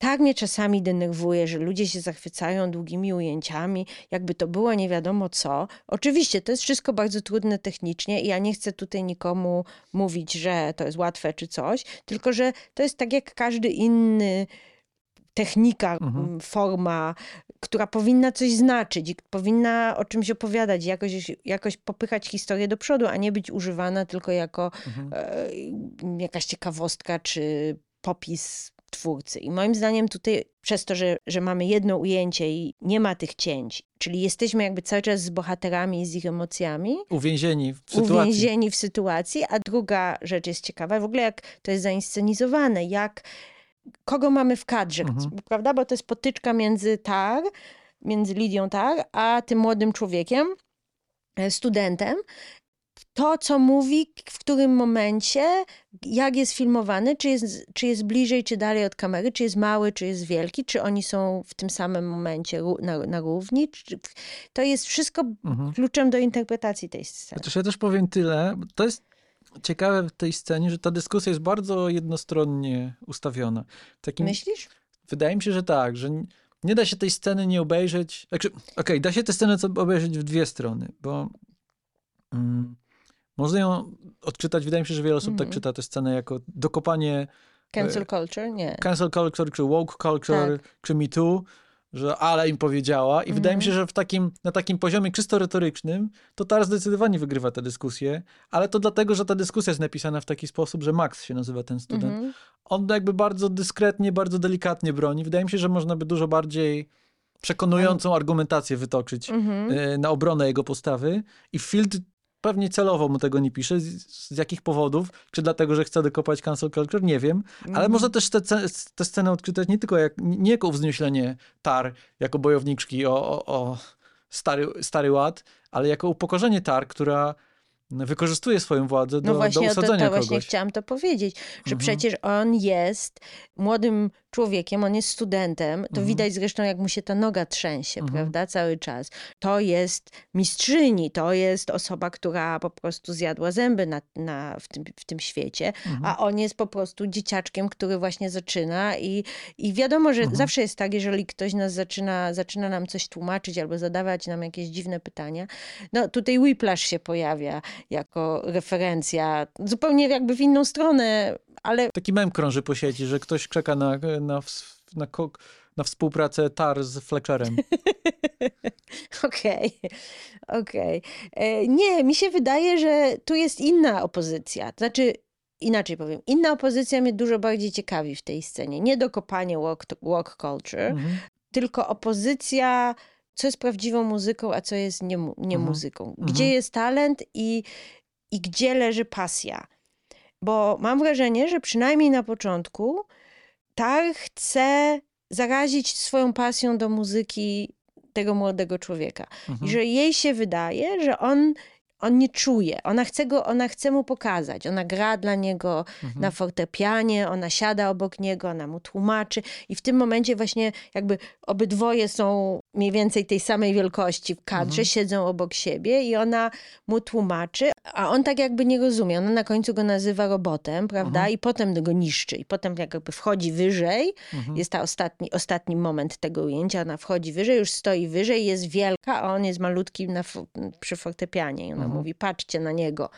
Tak mnie czasami denerwuje, że ludzie się zachwycają długimi ujęciami, jakby to było nie wiadomo co. Oczywiście to jest wszystko bardzo trudne technicznie i ja nie chcę tutaj nikomu mówić, że to jest łatwe czy coś, tylko że to jest tak jak każdy inny technika, Mhm. forma, która powinna coś znaczyć, i powinna o czymś opowiadać, jakoś, jakoś popychać historię do przodu, a nie być używana tylko jako Mhm. e, jakaś ciekawostka czy popis twórcy. I moim zdaniem tutaj przez to, że, że mamy jedno ujęcie i nie ma tych cięć, czyli jesteśmy jakby cały czas z bohaterami i z ich emocjami, Uwięzieni w sytuacji. uwięzieni w sytuacji, a druga rzecz jest ciekawa, w ogóle jak to jest zainscenizowane, jak kogo mamy w kadrze, Mhm. prawda? Bo to jest potyczka między Tar, między Lidią Tar, a tym młodym człowiekiem, e, studentem. To, co mówi, w którym momencie, jak jest filmowany, czy jest, czy jest bliżej, czy dalej od kamery, czy jest mały, czy jest wielki, czy oni są w tym samym momencie na, na równi. Czy, to jest wszystko Mhm. kluczem do interpretacji tej sceny. Chociaż ja też powiem tyle, to jest ciekawe w tej scenie, że ta dyskusja jest bardzo jednostronnie ustawiona. Takim, Myślisz? Wydaje mi się, że tak, że nie da się tej sceny nie obejrzeć. Znaczy, Okej, da się tę scenę obejrzeć w dwie strony, bo mm, można ją odczytać. Wydaje mi się, że wiele osób tak Mhm. czyta tę scenę jako dokopanie Cancel culture? Nie. cancel culture, czy woke culture, czy me too, że ale im powiedziała. I wydaje mi się, że w takim, na takim poziomie czysto retorycznym to Tar zdecydowanie wygrywa tę dyskusję, ale to dlatego, że ta dyskusja jest napisana w taki sposób, że Max się nazywa ten student. Mhm. On jakby bardzo dyskretnie, bardzo delikatnie broni. Wydaje mi się, że można by dużo bardziej przekonującą argumentację wytoczyć Mhm. e, na obronę jego postawy. I Field pewnie celowo mu tego nie pisze. Z, z jakich powodów? Czy dlatego, że chce dokopać cancel culture? Nie wiem. Ale można też tę te, te scenę odczytać nie tylko jak, nie jako uwznieślenie Tar, jako bojowniczki o, o, o stary, stary ład, ale jako upokorzenie Tar, która wykorzystuje swoją władzę do, No do właśnie, o to, usadzenia to właśnie kogoś. chciałam to powiedzieć, że Mhm. przecież on jest młodym człowiekiem, on jest studentem. To Mhm. widać zresztą, jak mu się ta noga trzęsie, Mhm. prawda, cały czas. To jest mistrzyni, to jest osoba, która po prostu zjadła zęby na, na, w, tym, w tym świecie, Mhm. a on jest po prostu dzieciaczkiem, który właśnie zaczyna i, i wiadomo, że Mhm. zawsze jest tak, jeżeli ktoś nas zaczyna, zaczyna nam coś tłumaczyć albo zadawać nam jakieś dziwne pytania. No tutaj Whiplash się pojawia jako referencja, zupełnie jakby w inną stronę, ale Taki mem krąży po sieci, że ktoś czeka na, na, na, ko- na współpracę TAR z Fletcherem. Okej, okej. E, Nie, mi się wydaje, że tu jest inna opozycja. To znaczy, inaczej powiem, inna opozycja mnie dużo bardziej ciekawi w tej scenie. Nie dokopanie walk, walk culture, Mhm. tylko opozycja, co jest prawdziwą muzyką, a co jest nie, nie Mhm. muzyką. Gdzie Mhm. jest talent i, i gdzie leży pasja. Bo mam wrażenie, że przynajmniej na początku Tar chce zarazić swoją pasją do muzyki tego młodego człowieka. I Mhm. że jej się wydaje, że on, on nie czuje. Ona chce, go, ona chce mu pokazać. Ona gra dla niego Mhm. na fortepianie, ona siada obok niego, ona mu tłumaczy. I w tym momencie właśnie jakby obydwoje są mniej więcej tej samej wielkości w kadrze, Mhm. siedzą obok siebie i ona mu tłumaczy, a on tak jakby nie rozumie. Ona na końcu go nazywa robotem, prawda? Mhm. I potem go niszczy. I potem jakby wchodzi wyżej. Mhm. Jest ta ostatni, ostatni moment tego ujęcia. Ona wchodzi wyżej, już stoi wyżej, jest wielka, a on jest malutki na, przy fortepianie. I ona. Mówi, patrzcie na niego.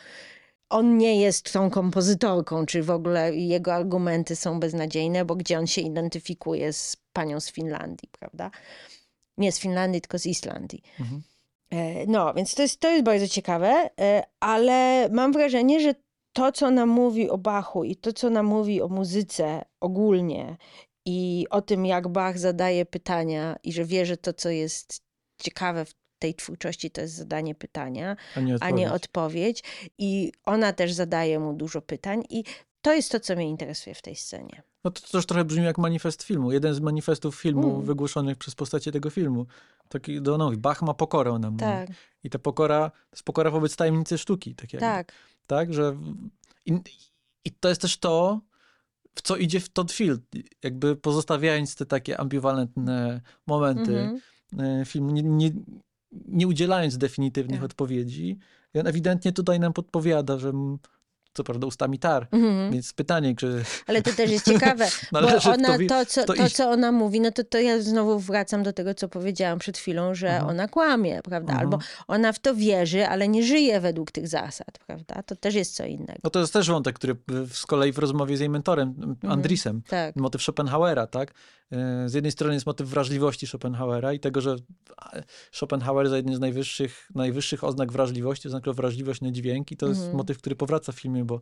On nie jest tą kompozytorką, czy w ogóle jego argumenty są beznadziejne, bo gdzie on się identyfikuje z panią z Finlandii, prawda? Nie z Finlandii, tylko z Islandii. Mhm. E, No, więc to jest, to jest bardzo ciekawe, e, ale mam wrażenie, że to, co nam mówi o Bachu i to, co nam mówi o muzyce ogólnie i o tym, jak Bach zadaje pytania i że wie, że to, co jest ciekawe w tej twórczości, to jest zadanie pytania, A nie a odpowiedź. nie odpowiedź. I ona też zadaje mu dużo pytań i to jest to, co mnie interesuje w tej scenie. No to też trochę brzmi jak manifest filmu. Jeden z manifestów filmu Mm. wygłoszonych przez postacie tego filmu. Taki Donowi. Bach ma pokorę, mówi. Tak, I ta pokora, to jest pokora wobec tajemnicy sztuki. Tak, jakby. tak. tak, że i, i to jest też to, w co idzie w Todd Field, jakby pozostawiając te takie ambiwalentne momenty Mhm. e, filmu, nie, nie, nie udzielając definitywnych Tak. odpowiedzi. I on ewidentnie tutaj nam podpowiada, że co prawda ustami tar, Mhm. więc pytanie, czy Ale to też jest ciekawe, bo ona, to, co, to co ona mówi, no to, to ja znowu wracam do tego, co powiedziałam przed chwilą, że Mhm. ona kłamie, prawda? Mhm. Albo ona w to wierzy, ale nie żyje według tych zasad, prawda? To też jest co innego. no to jest też wątek, który z kolei w rozmowie z jej mentorem, Andrisem, Tak. motyw Schopenhauera, tak? E, Z jednej strony jest motyw wrażliwości Schopenhauera i tego, że Schopenhauer za jednym z najwyższych, najwyższych oznak wrażliwości oznaczył wrażliwość na dźwięk i to jest Mhm. motyw, który powraca w filmie, bo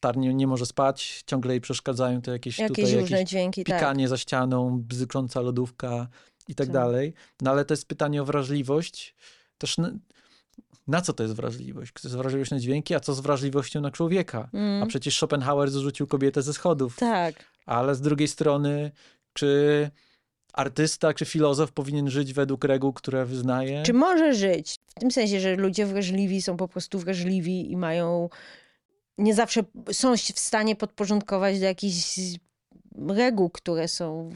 Tar nie, może spać, ciągle jej przeszkadzają te jakieś, Jakieś tutaj różne jakieś dźwięki, tak. pikanie za ścianą, bzycząca lodówka i tak Tak. dalej. No ale to jest pytanie o wrażliwość. Też na, na co to jest wrażliwość? To jest wrażliwość na dźwięki, a co z wrażliwością na człowieka? Mm. A przecież Schopenhauer zrzucił kobietę ze schodów. Tak. Ale z drugiej strony, czy artysta, czy filozof powinien żyć według reguł, które wyznaje? Czy może żyć? W tym sensie, że ludzie wrażliwi są po prostu wrażliwi i mają. Nie zawsze są w stanie podporządkować do jakichś reguł, które są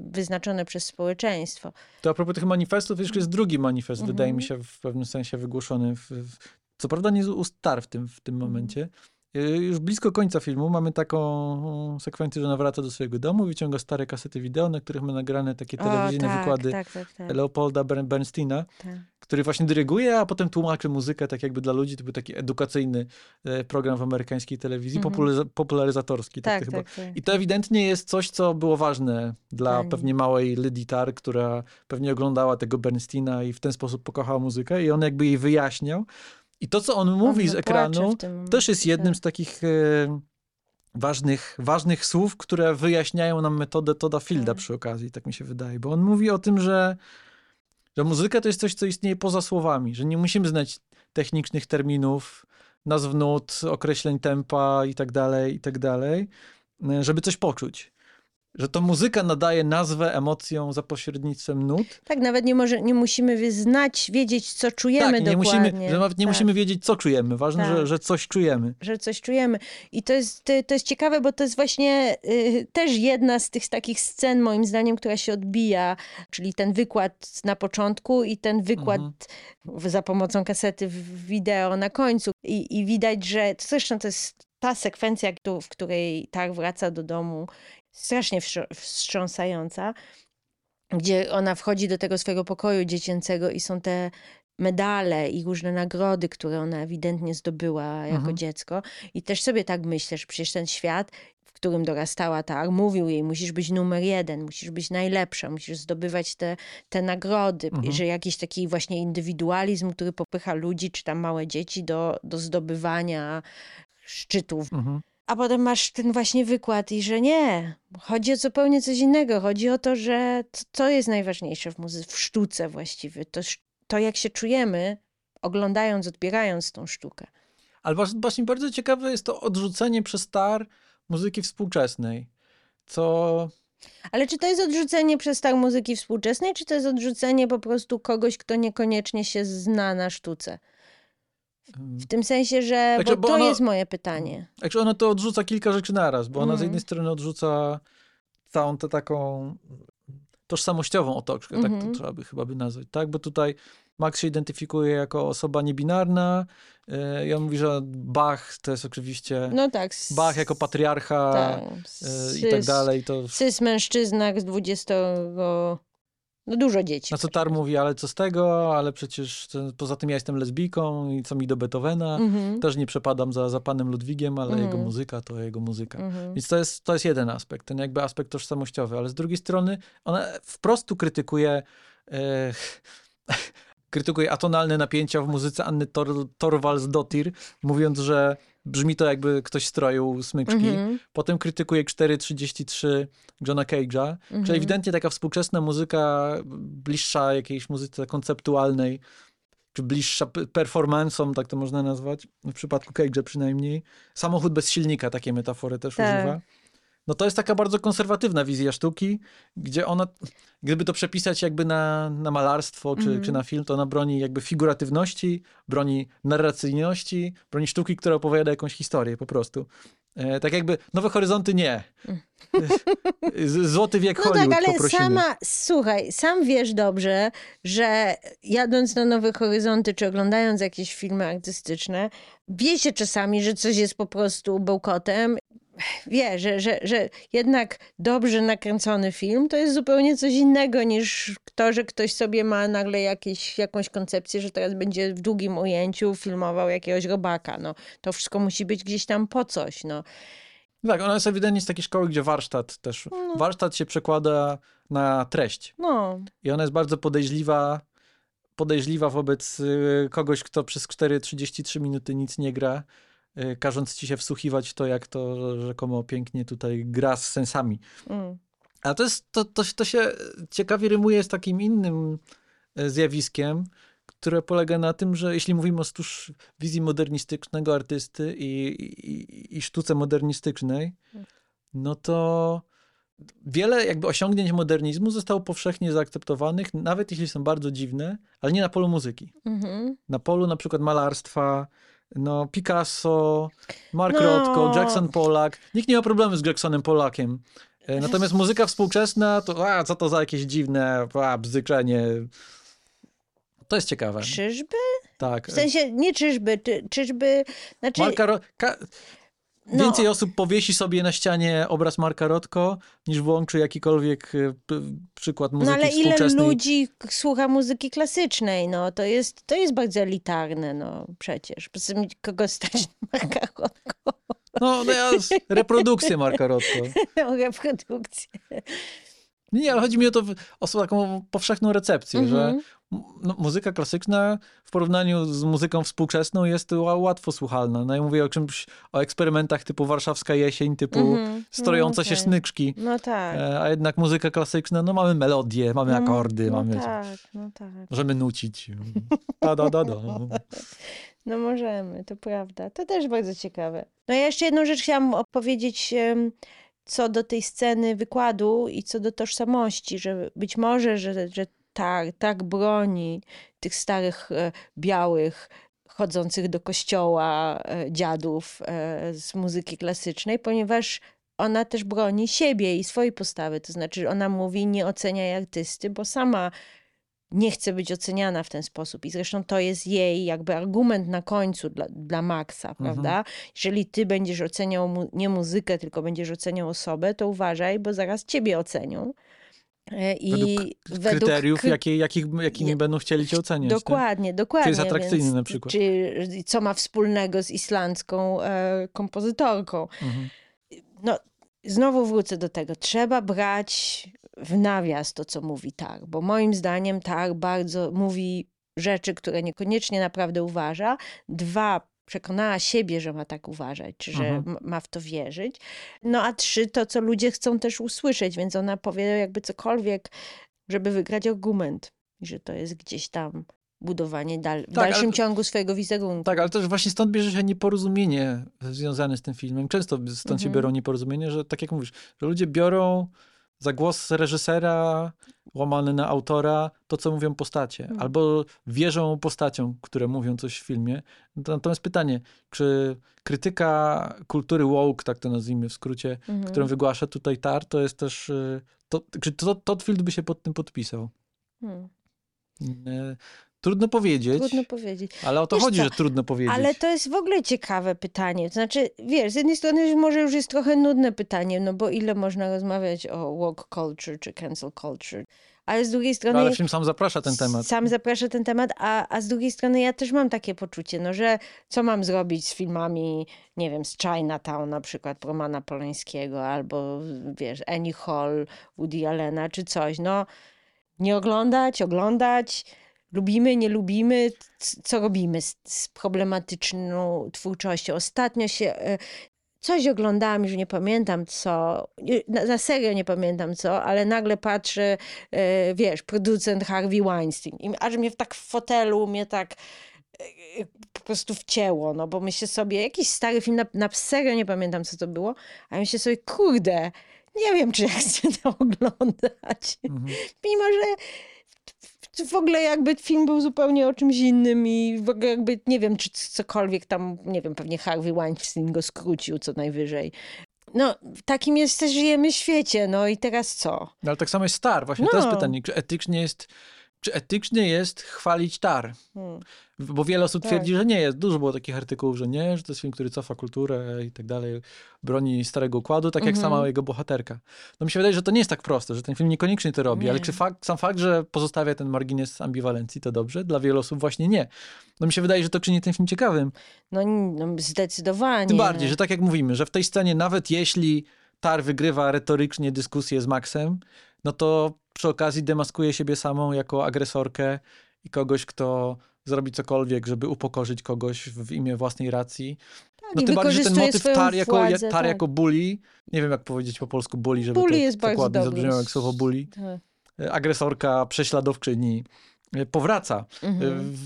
wyznaczone przez społeczeństwo. To a propos tych manifestów, jeszcze jest drugi manifest, Mhm. wydaje mi się w pewnym sensie wygłoszony. W, w, co prawda nie z ust Tar w tym, w tym Mhm. momencie. Y, Już blisko końca filmu mamy taką sekwencję, że ona wraca do swojego domu, wyciąga stare kasety wideo, na których ma nagrane takie telewizyjne o, tak, wykłady Tak, tak, tak. Leopolda Bern- Bernsteina, tak. który właśnie dyryguje, a potem tłumaczy muzykę tak jakby dla ludzi. To był taki edukacyjny e, program w amerykańskiej telewizji, Mhm. popularyza- popularyzatorski. Tak, Tak, chyba i to ewidentnie jest coś, co było ważne dla pewnie małej Lydii Tar, która pewnie oglądała tego Bernsteina i w ten sposób pokochała muzykę i on jakby jej wyjaśniał. I to, co on mówi On z ekranu, też jest jednym tak. z takich e, ważnych, ważnych słów, które wyjaśniają nam metodę Toda Fielda Tak. przy okazji, tak mi się wydaje. Bo on mówi o tym, że, że muzyka to jest coś, co istnieje poza słowami, że nie musimy znać technicznych terminów, nazw nut, określeń tempa i tak dalej, i tak dalej, e, żeby coś poczuć. Że to muzyka nadaje nazwę emocjom za pośrednictwem nut. Tak, nawet nie, może, nie musimy znać, wiedzieć, co czujemy tak, nie dokładnie. musimy, że nawet nie tak. musimy wiedzieć, co czujemy. Ważne, Tak. że, że coś czujemy. że coś czujemy. I to jest, to, jest ciekawe, bo to jest właśnie y, też jedna z tych takich scen, moim zdaniem, która się odbija, czyli ten wykład na początku i ten wykład Mhm. za pomocą kasety w wideo na końcu. I, i widać, że to zresztą to jest ta sekwencja, w której tak wraca do domu, strasznie wstrząs- wstrząsająca, gdzie ona wchodzi do tego swojego pokoju dziecięcego i są te medale i różne nagrody, które ona ewidentnie zdobyła jako Mhm. dziecko. I też sobie tak myślę, że przecież ten świat, w którym dorastała tak, mówił jej, musisz być numer jeden, musisz być najlepsza, musisz zdobywać te, te nagrody. Mhm. Że jakiś taki właśnie indywidualizm, który popycha ludzi, czy tam małe dzieci do, do zdobywania szczytów. Mhm. A potem masz ten właśnie wykład i że nie, chodzi o zupełnie coś innego. Chodzi o to, że to jest najważniejsze w muzyce, w sztuce właściwie. To, to jak się czujemy, oglądając, odbierając tą sztukę. Ale właśnie bardzo ciekawe jest to odrzucenie przez star muzyki współczesnej. Co Ale czy to jest odrzucenie przez tak muzyki współczesnej, czy to jest odrzucenie po prostu kogoś, kto niekoniecznie się zna na sztuce? W tym sensie, że. Także, bo bo to ono- jest moje pytanie. Także ona to odrzuca kilka rzeczy naraz, bo ona z Mhm. jednej strony odrzuca całą tę taką tożsamościową otoczkę, tak Mhm. to trzeba by chyba by nazwać, tak? Bo tutaj Max się identyfikuje jako osoba niebinarna yy, i on mówi, że Bach to jest oczywiście No tak. Bach jako patriarcha tak, yy, i tak dalej. To, Sys mężczyzna z 20. No dużo dzieci. na co Tar mówi, ale co z tego, ale przecież poza tym ja jestem lesbijką i co mi do Beethovena. Mhm. Też nie przepadam za, za panem Ludwigiem, ale Mhm. jego muzyka to jego muzyka. Mhm. Więc to jest, to jest jeden aspekt, ten jakby aspekt tożsamościowy, ale z drugiej strony ona wprost tu krytykuje e, krytykuje atonalne napięcia w muzyce Anny Tor, Torvaldsdottir, mówiąc, że brzmi to jakby ktoś stroił smyczki. Mhm. Potem krytykuje 4.33 Johna Cage'a, Mhm. czyli ewidentnie taka współczesna muzyka bliższa jakiejś muzyce konceptualnej, czy bliższa performanceom, tak to można nazwać, w przypadku Cage'a przynajmniej. Samochód bez silnika, takie metafory też Tak. używa. No to jest taka bardzo konserwatywna wizja sztuki, gdzie ona, gdyby to przepisać jakby na, na malarstwo czy, Mhm. czy na film, to ona broni jakby figuratywności, broni narracyjności, broni sztuki, która opowiada jakąś historię po prostu. E, tak jakby Nowe Horyzonty nie. Z- Złoty wiek No Hollywood tak, ale poprosimy. sama, słuchaj, sam wiesz dobrze, że jadąc na Nowe Horyzonty, czy oglądając jakieś filmy artystyczne, wie się czasami, że coś jest po prostu bełkotem. Wie, że, że, że jednak dobrze nakręcony film to jest zupełnie coś innego niż to, że ktoś sobie ma nagle jakieś, jakąś koncepcję, że teraz będzie w długim ujęciu filmował jakiegoś robaka. No, to wszystko musi być gdzieś tam po coś. No. Tak, ona jest ewidentnie z takiej szkoły, gdzie warsztat też. Warsztat się przekłada na treść. no. I ona jest bardzo podejrzliwa, podejrzliwa wobec y, kogoś, kto przez 4-33 minuty nic nie gra, każąc ci się wsłuchiwać w to, jak to rzekomo pięknie tutaj gra z sensami. Mm. A to, jest, to, to, to się ciekawie rymuje z takim innym e, zjawiskiem, które polega na tym, że jeśli mówimy o stróż wizji modernistycznego artysty i, i, i sztuce modernistycznej, no to wiele jakby osiągnięć modernizmu zostało powszechnie zaakceptowanych, nawet jeśli są bardzo dziwne, ale nie na polu muzyki. Mhm. Na polu na przykład malarstwa, no Picasso, Mark No. Rothko, Jackson Pollock. Nikt nie ma problemu z Jacksonem Pollackiem. E, Natomiast muzyka współczesna, to a, co to za jakieś dziwne a, bzykrzenie. To jest ciekawe. Czyżby? Tak. W sensie, nie czyżby, czy, czyżby, znaczy, Marka Ro- ka- No. Więcej osób powiesi sobie na ścianie obraz Marka Rotko, niż włączy jakikolwiek e, przykład muzyki no ale ile ludzi słucha muzyki klasycznej, no, to jest, to jest bardzo elitarne, no, przecież. Poza tym kogo stać na Marka Rotko, No, no ja, reprodukcję Marka Rotko. o reprodukcję. Nie, nie, ale chodzi mi o to, o taką powszechną recepcję, że Mhm. no, muzyka klasyczna w porównaniu z muzyką współczesną jest ła- łatwo słuchalna. No ja mówię o czymś, o eksperymentach typu warszawska jesień, typu Mhm. strojące No się okej. snyczki. No tak. E, A jednak muzyka klasyczna, no mamy melodię, mamy no, akordy, no mamy... tak, no tak. Możemy nucić. Da, da, da, da. No możemy, to prawda. To też bardzo ciekawe. No ja jeszcze jedną rzecz chciałam opowiedzieć. Co do tej sceny wykładu i co do tożsamości, że być może, że, że tak, tak broni tych starych, e, białych, chodzących do kościoła e, dziadów e, z muzyki klasycznej, ponieważ ona też broni siebie i swojej postawy. To znaczy, ona mówi, nie oceniaj artysty, bo sama nie chce być oceniana w ten sposób. I zresztą to jest jej jakby argument na końcu dla, dla Maxa, Mhm. prawda? Jeżeli ty będziesz oceniał mu, nie muzykę, tylko będziesz oceniał osobę, to uważaj, bo zaraz ciebie ocenią. E, I Według kryteriów, kry- jakie, jakich, jakimi będą chcieli cię oceniać. tak? Dokładnie, dokładnie. Czy jest atrakcyjny więc, na przykład. Czy co ma wspólnego z islandzką e, kompozytorką. Mhm. No, znowu wrócę do tego. Trzeba brać w nawias to, co mówi tak, bo moim zdaniem tak bardzo mówi rzeczy, które niekoniecznie naprawdę uważa. Dwa, przekonała siebie, że ma tak uważać, czy że Mhm. m- ma w to wierzyć. No a trzy, to, co ludzie chcą też usłyszeć, więc ona powie jakby cokolwiek, żeby wygrać argument. Że to jest gdzieś tam budowanie dal- w Tak, dalszym ale- ciągu swojego wizerunku. Tak, ale też właśnie stąd bierze się nieporozumienie związane z tym filmem. Często stąd się Mhm. biorą nieporozumienie, że tak jak mówisz, że ludzie biorą za głos reżysera łamany na autora to, co mówią postacie, Mhm. albo wierzą postaciom, które mówią coś w filmie. To- Natomiast pytanie, czy krytyka kultury woke, tak to nazwijmy w skrócie, Mhm. którą wygłasza tutaj Tar, to jest też, y, to, czy to, Todd Field by się pod tym podpisał? Hmm. Trudno powiedzieć, Trudno powiedzieć. ale o to Wiesz chodzi, co, że trudno powiedzieć. Ale to jest w ogóle ciekawe pytanie. To znaczy, wiesz, z jednej strony może już jest trochę nudne pytanie, no bo ile można rozmawiać o woke culture czy cancel culture. Ale z drugiej strony... No, ale film sam zaprasza ten temat. Sam zaprasza ten temat, a, a z drugiej strony ja też mam takie poczucie, no, że co mam zrobić z filmami, nie wiem, z Chinatown na przykład Romana Polańskiego, albo wiesz, Annie Hall, Woody Allena, czy coś. No, nie oglądać, oglądać, lubimy, nie lubimy, co robimy z, z problematyczną twórczością. Ostatnio się e, coś oglądałam, już nie pamiętam co, na, na serio nie pamiętam co, ale nagle patrzę, e, wiesz, producent Harvey Weinstein i aż mnie tak w fotelu, mnie tak e, po prostu wcięło, no bo myślę sobie, jakiś stary film, na, na serio nie pamiętam co to było, a myślę sobie, kurde, nie wiem, czy ja chcę to oglądać. Mhm. Mimo, że w ogóle jakby film był zupełnie o czymś innym i w ogóle jakby nie wiem, czy cokolwiek tam, nie wiem, pewnie Harvey Weinstein go skrócił co najwyżej. No, w takim jest też żyjemy świecie, no i teraz co? No, ale tak samo jest Star. Właśnie No. pytanie, czy etycznie jest, czy etycznie jest chwalić Tar? Hmm. Bo wiele osób Tak. twierdzi, że nie jest. Dużo było takich artykułów, że nie, że to jest film, który cofa kulturę i tak dalej, broni starego układu, tak jak Mhm. sama jego bohaterka. No mi się wydaje, że to nie jest tak proste, że ten film niekoniecznie to robi, Nie. ale czy fakt, sam fakt, że pozostawia ten margines ambiwalencji, to dobrze? Dla wielu osób właśnie nie. No mi się wydaje, że to czyni ten film ciekawym. No, no zdecydowanie. Tym bardziej, że tak jak mówimy, że w tej scenie nawet jeśli Tar wygrywa retorycznie dyskusję z Maxem, no to przy okazji demaskuje siebie samą jako agresorkę i kogoś, kto zrobi cokolwiek, żeby upokorzyć kogoś w imię własnej racji. tak, No tym bardziej, że ten motyw Tar jako, władzę, tar tak. jako bully, nie wiem jak powiedzieć po polsku bully, żeby Bully to jest dokładnie zabrzmiało jak słowo bully. Tak. Agresorka, prześladowczyni e, powraca. E, Mhm.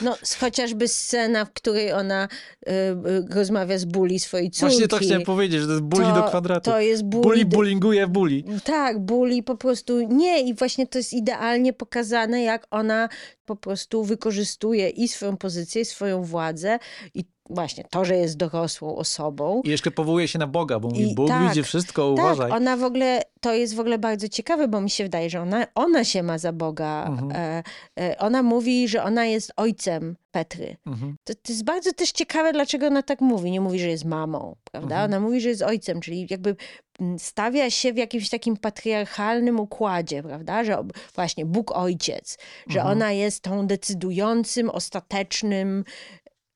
No, chociażby scena, w której ona y, y, rozmawia z Bully swojej córki. Właśnie to chciałem powiedzieć, że to jest bully to, do kwadratu. To jest bully, Bully bullinguje bully. Tak, Bully po prostu nie i właśnie to jest idealnie pokazane, jak ona po prostu wykorzystuje i swoją pozycję, i swoją władzę i właśnie to, że jest dorosłą osobą. I jeszcze powołuje się na Boga, bo mówi, I Bóg tak, widzi wszystko, Tak, uważaj. ona w ogóle, to jest w ogóle bardzo ciekawe, bo mi się wydaje, że ona, ona się ma za Boga. Mhm. E, e, ona mówi, że ona jest ojcem Petry. Mhm. To, to jest bardzo też ciekawe, dlaczego ona tak mówi. Nie mówi, że jest mamą, prawda? Mhm. Ona mówi, że jest ojcem, czyli jakby stawia się w jakimś takim patriarchalnym układzie, prawda? Że właśnie Bóg ojciec, że Mhm. ona jest tą decydującym, ostatecznym,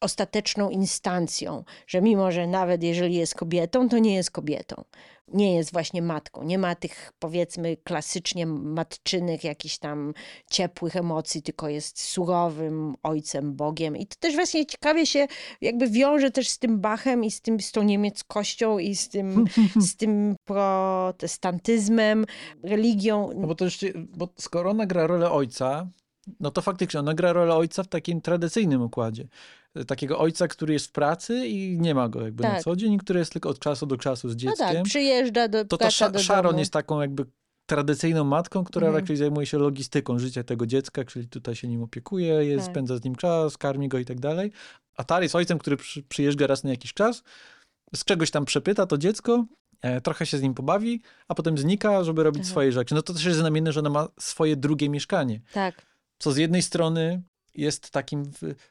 ostateczną instancją, że mimo, że nawet jeżeli jest kobietą, to nie jest kobietą. Nie jest właśnie matką. Nie ma tych, powiedzmy, klasycznie matczynych, jakichś tam ciepłych emocji, tylko jest surowym ojcem, Bogiem. I to też właśnie ciekawie się jakby wiąże też z tym Bachem i z, tym, z tą niemieckością i z tym, z tym protestantyzmem, religią. No bo to już, bo skoro ona gra rolę ojca, no to faktycznie ona gra rolę ojca w takim tradycyjnym układzie. E, takiego ojca, który jest w pracy i nie ma go jakby na Tak. co dzień, który jest tylko od czasu do czasu z No dzieckiem. tak, przyjeżdża do to ta do Sharon domu. jest taką jakby tradycyjną matką, która Mhm. raczej zajmuje się logistyką życia tego dziecka, czyli tutaj się nim opiekuje, jest, Tak. spędza z nim czas, karmi go i tak dalej. A Tar jest ojcem, który przy, przyjeżdża raz na jakiś czas, z czegoś tam przepyta to dziecko, e, trochę się z nim pobawi, a potem znika, żeby robić Mhm. swoje rzeczy. No to też jest znamienne, że ona ma swoje drugie mieszkanie. Tak, Co z jednej strony jest takim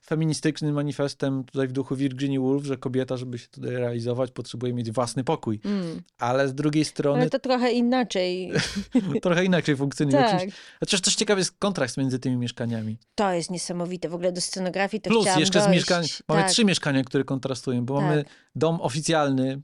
feministycznym manifestem tutaj w duchu Virginia Woolf, że kobieta, żeby się tutaj realizować, potrzebuje mieć własny pokój. mm. Ale z drugiej strony ale to trochę inaczej. trochę inaczej funkcjonuje. tak. Chociaż też ciekawy jest kontrast między tymi mieszkaniami. to jest niesamowite. W ogóle do scenografii to Plus jeszcze z dojść. mieszkań, mamy tak, trzy mieszkania, które kontrastują, bo mamy Tak. dom oficjalny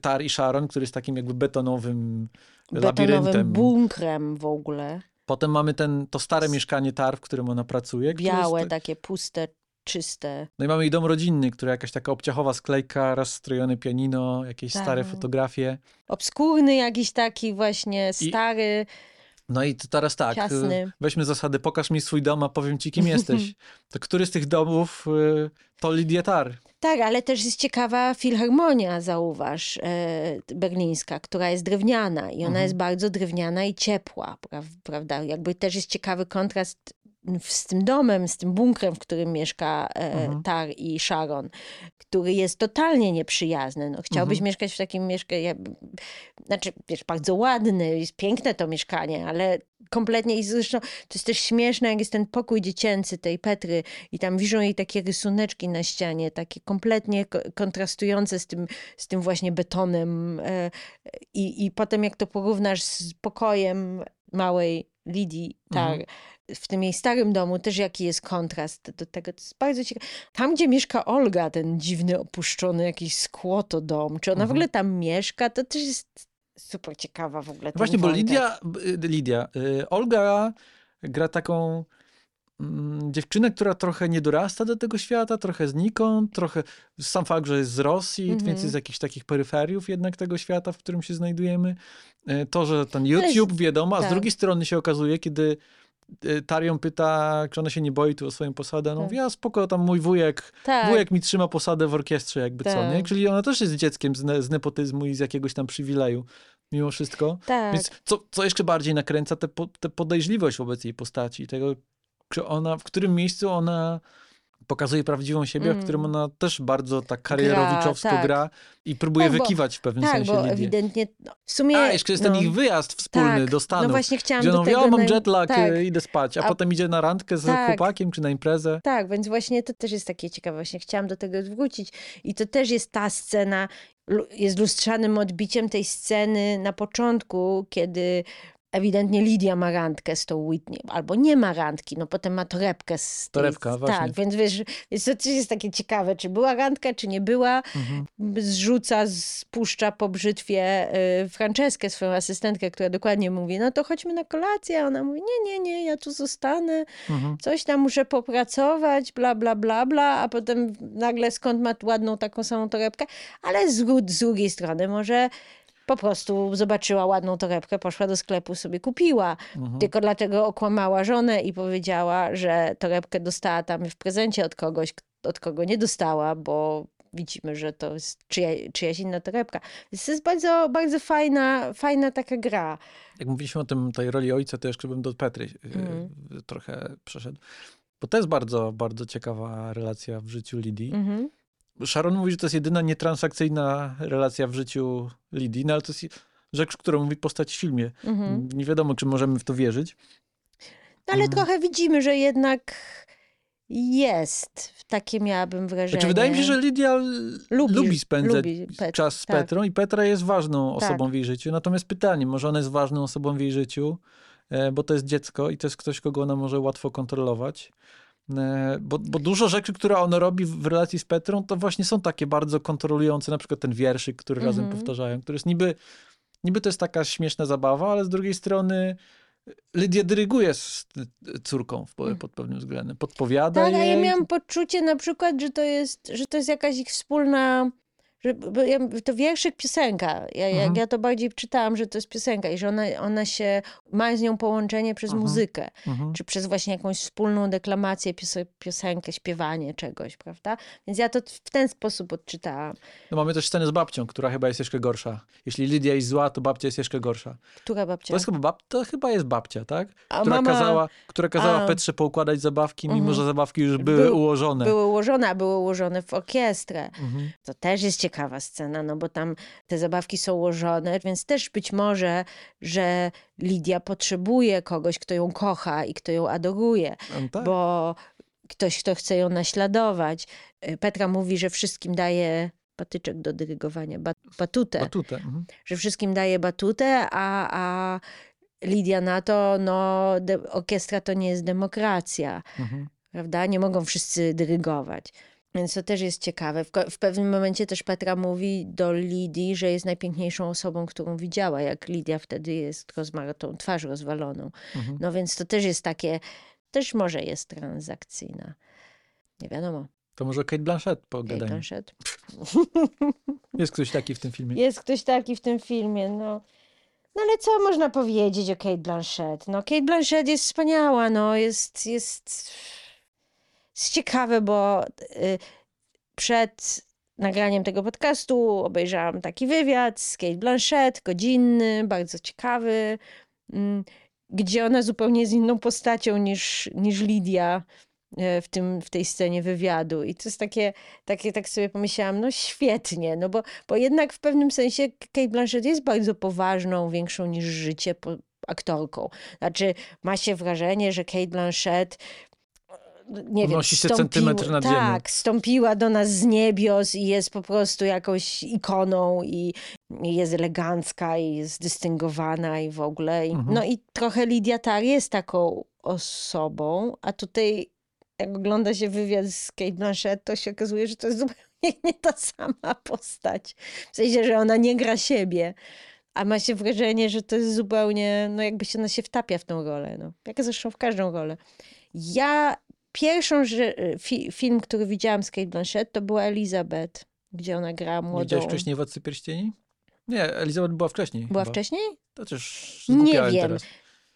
Tar i Sharon, który jest takim jakby betonowym betonowym labiryntem. bunkrem w ogóle. Potem mamy ten, to stare mieszkanie Tar, w którym ona pracuje. Białe, Jest, takie puste, czyste. no i mamy jej dom rodzinny, który jakaś taka obciachowa sklejka, raz strojone pianino, jakieś Tak. stare fotografie. Obskurny jakiś taki właśnie, stary. No i to teraz tak, Ciasny. y, weźmy zasady, pokaż mi swój dom, a powiem ci, kim jesteś. To który z tych domów y, to Lidia Tar? Tak, ale też jest ciekawa filharmonia, zauważ, e, berlińska, która jest drewniana i ona Mhm. jest bardzo drewniana i ciepła, pra- prawda? Jakby też jest ciekawy kontrast z tym domem, z tym bunkrem, w którym mieszka e, Mhm. Tar i Sharon, który jest totalnie nieprzyjazny. No, chciałbyś Mhm. mieszkać w takim mieszkaniu, znaczy, wiesz, bardzo ładny, jest piękne to mieszkanie, ale kompletnie i zresztą to jest też śmieszne, jak jest ten pokój dziecięcy tej Petry i tam wiszą jej takie rysuneczki na ścianie, takie kompletnie ko- kontrastujące z tym, z tym właśnie betonem e, i, i potem jak to porównasz z pokojem małej Lidii Tar, Mhm. W tym jej starym domu też jaki jest kontrast do tego. To jest bardzo ciekawe. Tam, gdzie mieszka Olga, ten dziwny, opuszczony jakiś skłoto dom, czy ona w Mhm. ogóle tam mieszka, to też jest super ciekawa w ogóle. Właśnie, bo. Lidia, y, Lidia y, Olga gra taką mm, dziewczynę, która trochę nie dorasta do tego świata, trochę znikąd, trochę sam fakt, że jest z Rosji, Mhm. więc jest z jakichś takich peryferiów jednak tego świata, w którym się znajdujemy. Y, To, że ten YouTube wiadomo, a z tak. drugiej strony się okazuje, kiedy Tarion pyta, czy ona się nie boi tu o swoją posadę, no Tak. mówi, a spoko, tam mój wujek, tak. wujek mi trzyma posadę w orkiestrze, jakby co, nie? Tak. Czyli ona też jest dzieckiem z, ne, z nepotyzmu i z jakiegoś tam przywileju, mimo wszystko. tak. Więc co, co jeszcze bardziej nakręca tę po, tę podejrzliwość wobec jej postaci, tego, czy ona, w którym miejscu ona pokazuje prawdziwą siebie, a w Mm. którym ona też bardzo tak karierowiczowsko tak. gra i próbuje Tak, bo- wykiwać w pewnym tak, sensie bo Lidię. ewidentnie, no, w sumie... A, jeszcze jest ten no, ich wyjazd wspólny tak, do Stanów, No właśnie chciałam gdzie do mówi, tego... mam jetlag, tak, y, idę spać, a, A- potem idzie na randkę z Tak. chłopakiem czy na imprezę. Tak, więc właśnie to też jest takie ciekawe. Właśnie chciałam do tego wrócić. I to też jest ta scena, jest lustrzanym odbiciem tej sceny na początku, kiedy ewidentnie Lidia ma randkę z tą Whitney, albo nie ma randki, no potem ma torebkę z tej... Torebka, właśnie. Tak, więc wiesz, więc to też jest takie ciekawe, czy była randka, czy nie była. Mhm. Zrzuca, spuszcza po brzytwie y, Franceskę, swoją asystentkę, która dokładnie mówi, no to chodźmy na kolację. A ona mówi, nie, nie, nie, ja tu zostanę Mhm. coś tam muszę popracować, bla, bla, bla, bla, a potem nagle skąd ma ładną taką samą torebkę, ale z, z drugiej strony może po prostu zobaczyła ładną torebkę, poszła do sklepu, sobie kupiła. Mhm. Tylko dlatego okłamała żonę i powiedziała, że torebkę dostała tam w prezencie od kogoś, od kogo nie dostała, bo widzimy, że to jest czyja, czyjaś inna torebka. Więc to jest bardzo, bardzo fajna, fajna taka gra. Jak mówiliśmy o tym, tej roli ojca, to jeszcze bym do Petry y, Mhm. trochę przeszedł. Bo to jest bardzo, bardzo ciekawa relacja w życiu Lidii. Mhm. Sharon mówi, że to jest jedyna nietransakcyjna relacja w życiu Lidii, no ale to jest rzecz, którą mówi postać w filmie. Mhm. Nie wiadomo, czy możemy w to wierzyć. No, ale Mhm. trochę widzimy, że jednak jest. Takie miałabym wrażenie. Znaczy, wydaje mi się, że Lidia Lubi- lubi, spędzać lubi Pet- czas z tak. Petrą i Petra jest ważną Tak. osobą w jej życiu. Natomiast pytanie, może ona jest ważną osobą w jej życiu, e, bo to jest dziecko i to jest ktoś, kogo ona może łatwo kontrolować. E, Bo, bo dużo rzeczy, które ona robi w relacji z Petrą, to właśnie są takie bardzo kontrolujące. Na przykład ten wierszyk, który razem Mhm. powtarzają, który jest niby, niby to jest taka śmieszna zabawa, ale z drugiej strony Lydia dyryguje z córką w, Mm. pod pewnym względem. Podpowiada Tak, a ja jej. miałam poczucie na przykład, że to jest, że to jest jakaś ich wspólna że to wierszyk, piosenka. Ja, Mhm. jak ja to bardziej czytałam, że to jest piosenka i że ona, ona się, ma z nią połączenie przez Mhm. muzykę, Mhm. czy przez właśnie jakąś wspólną deklamację, pios- piosenkę, śpiewanie czegoś, prawda? Więc ja to w ten sposób odczytałam. No mamy też scenę z babcią, która chyba jest jeszcze gorsza. Jeśli Lidia jest zła, to babcia jest jeszcze gorsza. Która babcia? To, jest chyba, bab... to chyba jest babcia, tak? A Która mama- kazała, która kazała A. Petrze poukładać zabawki, mimo Mhm. że zabawki już były Był- ułożone. Były ułożone, a były ułożone w orkiestrę. Mhm. To też jest ciekawa scena, no bo tam te zabawki są ułożone, więc też być może, że Lidia potrzebuje kogoś, kto ją kocha i kto ją adoruje, No tak. bo ktoś, kto chce ją naśladować. Y, Petra mówi, że wszystkim daje patyczek do dyrygowania, bat, batutę, Batutę. Mhm. że wszystkim daje batutę, a, a Lidia na to, no de, orkiestra to nie jest demokracja Mhm. prawda? Nie mogą wszyscy dyrygować. Więc to też jest ciekawe. W, w pewnym momencie też Petra mówi do Lidii, że jest najpiękniejszą osobą, którą widziała, jak Lidia wtedy jest rozma- tą twarz rozwaloną. Mhm. No więc to też jest takie, też może jest transakcyjna. Nie wiadomo. To może Kate Blanchett Kate pogadajmy. Blanchett. Jest ktoś taki w tym filmie. Jest ktoś taki w tym filmie, no. No ale co można powiedzieć o Kate Blanchett? No Kate Blanchett jest wspaniała, no jest, jest, jest ciekawe, bo y, przed nagraniem tego podcastu obejrzałam taki wywiad z Kate Blanchett, godzinny, bardzo ciekawy, mm, gdzie ona zupełnie jest inną postacią niż, niż Lidia e, w, tym, w tej scenie wywiadu. I to jest takie, takie, tak sobie pomyślałam, no świetnie, no bo, bo jednak w pewnym sensie Kate Blanchett jest bardzo poważną, większą niż życie aktorką. Znaczy, ma się wrażenie, że Kate Blanchett nie wiem, Unosi się stąpiła- centymetr nad ziemią. Tak, stąpiła do nas z niebios i jest po prostu jakąś ikoną i, i jest elegancka i jest dystyngowana i w ogóle. I, Mhm. No i trochę Lidia Tar jest taką osobą, a tutaj jak ogląda się wywiad z Kate Blanchett, to się okazuje, że to jest zupełnie nie ta sama postać. W sensie, że ona nie gra siebie, a ma się wrażenie, że to jest zupełnie, no jakby się ona się wtapia w tą rolę. No. Jak zresztą w każdą rolę. Ja pierwszą że, fi, film, który widziałam z Kate Blanchett, to była Elizabeth, gdzie ona gra Nie młodą. widziałeś wcześniej Władcy Pierścieni? Nie, Elizabeth była wcześniej. Była chyba. wcześniej? To też Nie wiem. teraz.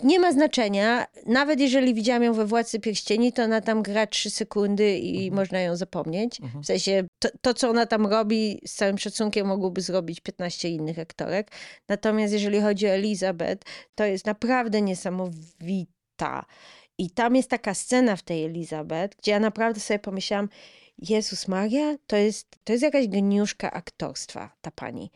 Nie ma znaczenia. Nawet jeżeli widziałam ją we Władcy Pierścieni, to ona tam gra trzy sekundy i można ją zapomnieć. Mhm. W sensie to, to, co ona tam robi, z całym szacunkiem mogłoby zrobić 15 innych aktorek. Natomiast jeżeli chodzi o Elizabeth, to jest naprawdę niesamowita. I tam jest taka scena w tej Elizabeth, gdzie ja naprawdę sobie pomyślałam, Jezus Maria, to jest, to jest jakaś geniuszka aktorstwa, ta pani.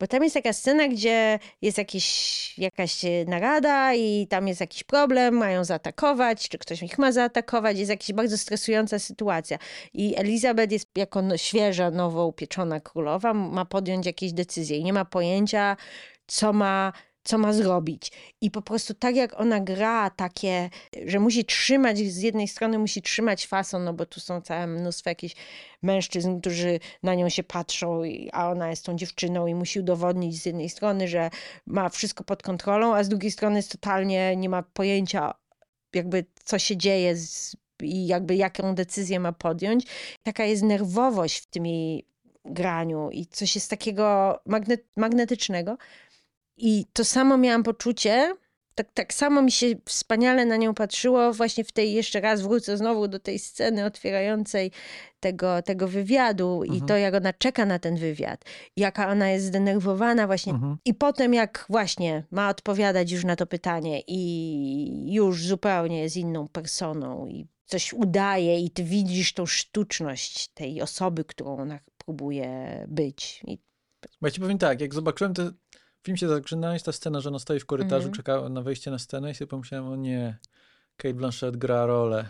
Bo tam jest taka scena, gdzie jest jakiś, jakaś e, narada i tam jest jakiś problem, mają zaatakować, czy ktoś ich ma zaatakować, jest jakaś bardzo stresująca sytuacja. I Elizabeth jest jako no, świeża, nowo upieczona królowa, ma podjąć jakieś decyzje i nie ma pojęcia, co ma, co ma zrobić. I po prostu tak jak ona gra takie, że musi trzymać, z jednej strony musi trzymać fason, no bo tu są całe mnóstwo jakichś mężczyzn, którzy na nią się patrzą, a ona jest tą dziewczyną i musi udowodnić z jednej strony, że ma wszystko pod kontrolą, a z drugiej strony jest totalnie, nie ma pojęcia jakby co się dzieje z, i jakby jaką decyzję ma podjąć. Taka jest nerwowość w tym jej graniu i coś jest takiego magne, magnetycznego. I to samo miałam poczucie, tak, tak samo mi się wspaniale na nią patrzyło właśnie w tej, jeszcze raz wrócę znowu do tej sceny otwierającej tego, tego wywiadu i Mhm. to, jak ona czeka na ten wywiad, jaka ona jest zdenerwowana właśnie. Mhm. I potem jak właśnie ma odpowiadać już na to pytanie i już zupełnie jest inną personą i coś udaje i ty widzisz tą sztuczność tej osoby, którą ona próbuje być. I ja ci powiem tak, jak zobaczyłem ten film się zaczyna, jest ta scena, że ona stoi w korytarzu, Mhm. czeka na wejście na scenę i sobie pomyślałem, o nie, Kate Blanchett gra rolę.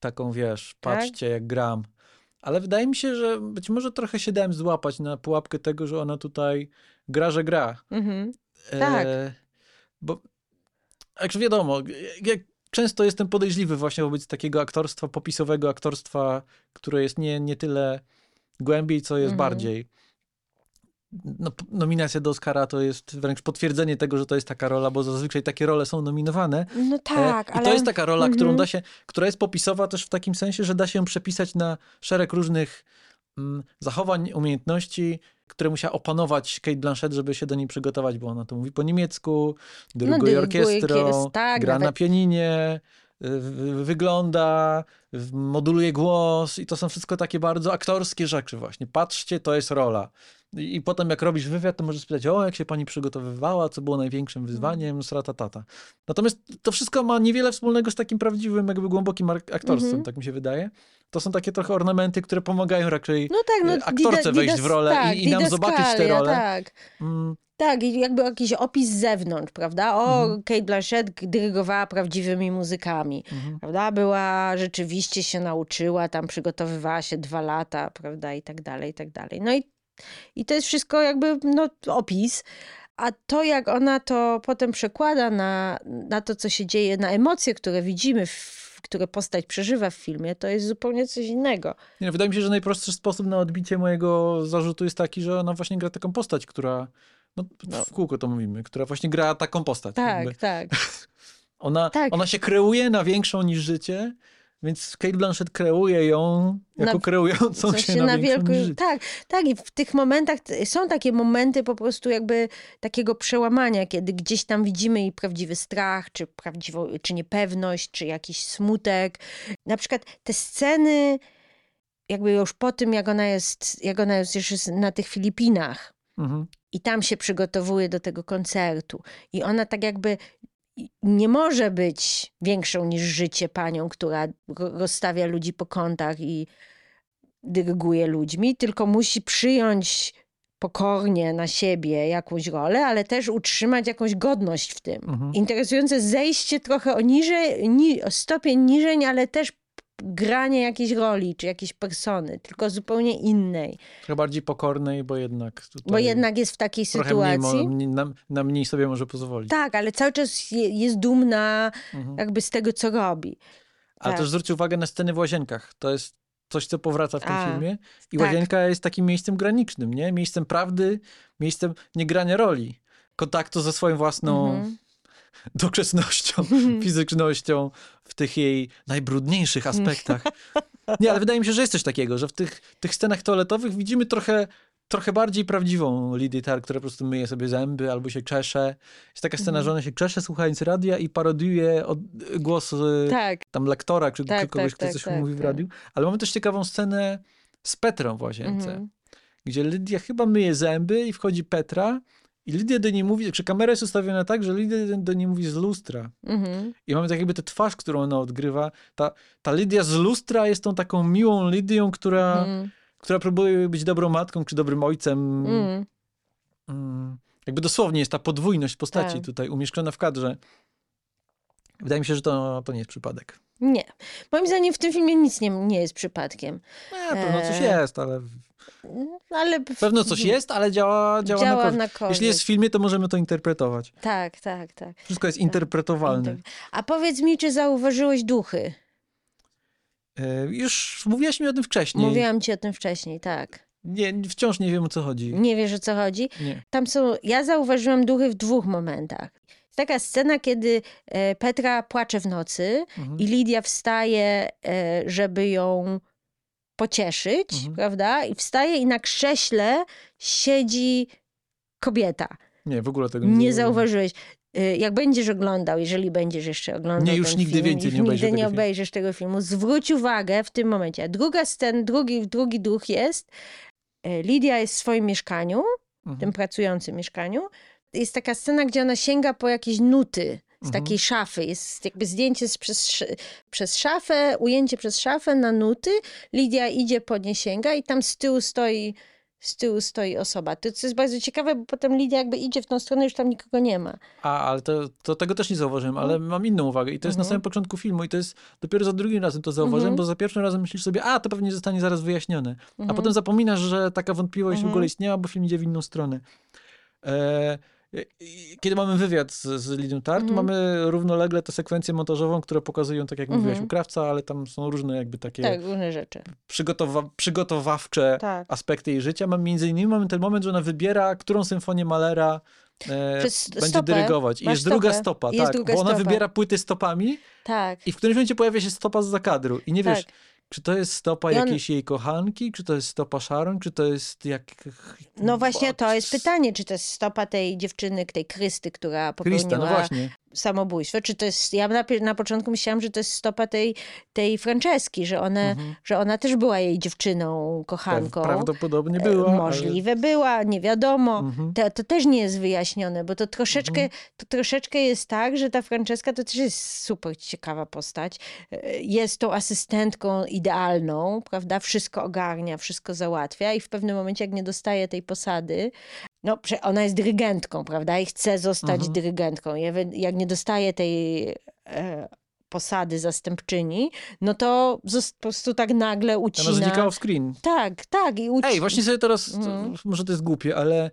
Taką, wiesz, Tak? patrzcie jak gram. Ale wydaje mi się, że być może trochę się dałem złapać na pułapkę tego, że ona tutaj gra, że gra. Mhm. Tak. E, bo, jak wiadomo, jak często jestem podejrzliwy właśnie wobec takiego aktorstwa, popisowego aktorstwa, które jest nie, nie tyle głębiej, co jest Mhm. bardziej. No, nominacja do Oscara to jest wręcz potwierdzenie tego, że to jest taka rola, bo zazwyczaj takie role są nominowane. No E, tak, I ale... to jest taka rola, którą Mhm. da się, która jest popisowa też w takim sensie, że da się ją przepisać na szereg różnych mm, zachowań, umiejętności, które musiała opanować Kate Blanchett, żeby się do niej przygotować, bo ona to mówi po niemiecku, dyryguje dyryguje orkiestrą, kies- tak, gra na pianinie, wygląda, w- moduluje głos i to są wszystko takie bardzo aktorskie rzeczy właśnie. Patrzcie, to jest rola. I, I potem jak robisz wywiad, to możesz spytać, o jak się pani przygotowywała, co było największym wyzwaniem, sratatata. Natomiast to wszystko ma niewiele wspólnego z takim prawdziwym, jakby głębokim aktorstwem, Mhm. tak mi się wydaje. To są takie trochę ornamenty, które pomagają raczej No tak, no y, aktorce dida- wejść didas- w rolę i- tak, i nam zobaczyć te role. Tak. mm, Tak, jakby jakiś opis z zewnątrz, prawda? O, Mhm. Kate Blanchett dyrygowała prawdziwymi muzykami, mhm. prawda? Była, rzeczywiście się nauczyła, tam przygotowywała się dwa lata, prawda? I tak dalej, i tak dalej. No i, i to jest wszystko jakby, no, opis. A to, jak ona to potem przekłada na, na to, co się dzieje, na emocje, które widzimy, w, które postać przeżywa w filmie, to jest zupełnie coś innego. Nie, wydaje mi się, że najprostszy sposób na odbicie mojego zarzutu jest taki, że ona właśnie gra taką postać, która, no, No. w kółko to mówimy, która właśnie gra taką postać. Tak, jakby. tak. Ona, Tak. ona się kreuje na większą niż życie, więc Kate Blanchett kreuje ją jako Na- kreującą Coś się, na, niż życie. Tak, tak. I w tych momentach są takie momenty po prostu jakby takiego przełamania, kiedy gdzieś tam widzimy jej prawdziwy strach, czy prawdziwą, czy niepewność, czy jakiś smutek. Na przykład te sceny, jakby już po tym, jak ona jest, jak ona jest już na tych Filipinach, Mhm. I tam się przygotowuje do tego koncertu. I ona tak jakby nie może być większą niż życie panią, która ro- rozstawia ludzi po kątach i dyryguje ludźmi, tylko musi przyjąć pokornie na siebie jakąś rolę, ale też utrzymać jakąś godność w tym. Mhm. Interesujące zejście trochę o niżej, ni, o stopień niżej, ale też granie jakiejś roli, czy jakiejś persony, tylko zupełnie innej. Trochę bardziej pokornej, bo jednak Bo jednak jest w takiej sytuacji. mniej, na, na mniej sobie może pozwolić. Tak, ale cały czas je, jest dumna Mhm. jakby z tego, co robi. Ale tak. też zwróćcie uwagę na sceny w łazienkach. To jest coś, co powraca w tym A, filmie. I tak. łazienka jest takim miejscem granicznym, nie? Miejscem prawdy, miejscem niegrania roli. Kontaktu ze swoją własną Mhm. doczesnością, fizycznością w tych jej najbrudniejszych aspektach. Nie, ale wydaje mi się, że jest coś takiego, że w tych, tych scenach toaletowych widzimy trochę, trochę bardziej prawdziwą Lidię Tar, która po prostu myje sobie zęby albo się czesze. Jest taka scena, Mhm. że ona się czesze słuchając radia i parodiuje od, głos y, Tak, tam lektora, czy Tak, kogoś, tak, kto tak, coś tak, mówi w tak. radiu. Ale mamy też ciekawą scenę z Petrą w łazience, Mhm. gdzie Lidia chyba myje zęby i wchodzi Petra i Lidia do niej mówi, czy kamera jest ustawiona tak, że Lidia do niej mówi z lustra. mhm. I mamy tak jakby tę twarz, którą ona odgrywa. Ta, ta Lidia z lustra jest tą taką miłą Lidią, która, Mhm. która próbuje być dobrą matką, czy dobrym ojcem. Mhm. Mm, Jakby dosłownie jest ta podwójność postaci Tak. tutaj umieszczona w kadrze. Wydaje mi się, że to, to nie jest przypadek. Nie. Moim zdaniem w tym filmie nic nie, nie jest przypadkiem. Nie, pewno coś Eee. jest, ale... Ale Pewno coś jest, ale działa, działa, Działa na, korzyść. na korzyść. Jeśli jest w filmie, to możemy to interpretować. Tak, tak, tak. Wszystko jest interpretowalne. A powiedz mi, czy zauważyłeś duchy? E, Już mówiłaś mi o tym wcześniej. Mówiłam ci o tym wcześniej, tak. Nie, wciąż nie wiem o co chodzi. Nie wiesz o co chodzi? Nie. Tam są, ja zauważyłam duchy w dwóch momentach. Taka scena, kiedy e, Petra płacze w nocy Mhm. i Lidia wstaje, e, żeby ją pocieszyć, Mhm. prawda? I wstaje i na krześle siedzi kobieta. Nie, w ogóle tego nie, Nie zauważyłeś. Y, Jak będziesz oglądał, jeżeli będziesz jeszcze oglądał Nie, już nigdy film, więcej już nie nigdy nie obejrzysz tego filmu, zwróć uwagę w tym momencie. Druga scena, drugi, drugi duch jest, Lidia jest w swoim mieszkaniu, Mhm. tym pracującym mieszkaniu. Jest taka scena, gdzie ona sięga po jakieś nuty z Mhm. takiej szafy. Jest jakby zdjęcie przez, przez szafę, ujęcie przez szafę na nuty. Lidia idzie po nie sięga i tam z tyłu stoi, z tyłu stoi osoba. To, co jest bardzo ciekawe, bo potem Lidia jakby idzie w tą stronę, już tam nikogo nie ma. A, ale to, to tego też nie zauważyłem, ale mam inną uwagę i to jest na Mhm. samym początku filmu i to jest dopiero za drugim razem to zauważyłem, Mhm. bo za pierwszym razem myślisz sobie, a to pewnie zostanie zaraz wyjaśnione. A Mhm. potem zapominasz, że taka wątpliwość w Mhm. ogóle istniała, bo film idzie w inną stronę. E, kiedy mamy wywiad z, z Lidią Tart, Mhm. mamy równolegle tę sekwencję montażową, które pokazują, tak jak Mhm. mówiłeś, u Krawca, ale tam są różne jakby takie Tak, różne rzeczy. przygotowa- przygotowawcze Tak. aspekty jej życia. Mam między innymi mamy ten moment, że ona wybiera, którą symfonię Malera e, będzie stopę. dyrygować. I Masz jest druga stopę. stopa, Jest tak, druga bo ona stopa. wybiera płyty stopami Tak. i w którymś momencie pojawia się stopa z zakadru i nie wiesz, Tak. Czy to jest stopa on- jakiejś jej kochanki, czy to jest stopa Sharon, czy to jest jak... No właśnie to jest pytanie, czy to jest stopa tej dziewczyny, tej Krysty, która Krista, popełniła no właśnie. Samobójstwo, czy to jest, ja na, na początku myślałam, że to jest stopa tej, tej Franceski, że ona, Mhm. że ona też była jej dziewczyną, kochanką. Prawdopodobnie E, była. ale- Możliwe była, nie wiadomo. Mhm. To, to też nie jest wyjaśnione, bo to troszeczkę, to troszeczkę jest tak, że ta Franceska to też jest super ciekawa postać. E, Jest tą asystentką idealną, prawda? Wszystko ogarnia, wszystko załatwia i w pewnym momencie, jak nie dostaje tej posady, no, ona jest dyrygentką, prawda? I chce zostać Mhm. dyrygentką. Jak nie dostaje tej e, posady zastępczyni, no to po prostu tak nagle Ona ucina. znikała w screen. Tak, tak. I uci... Ej, właśnie sobie teraz, to, Mhm. może to jest głupie, ale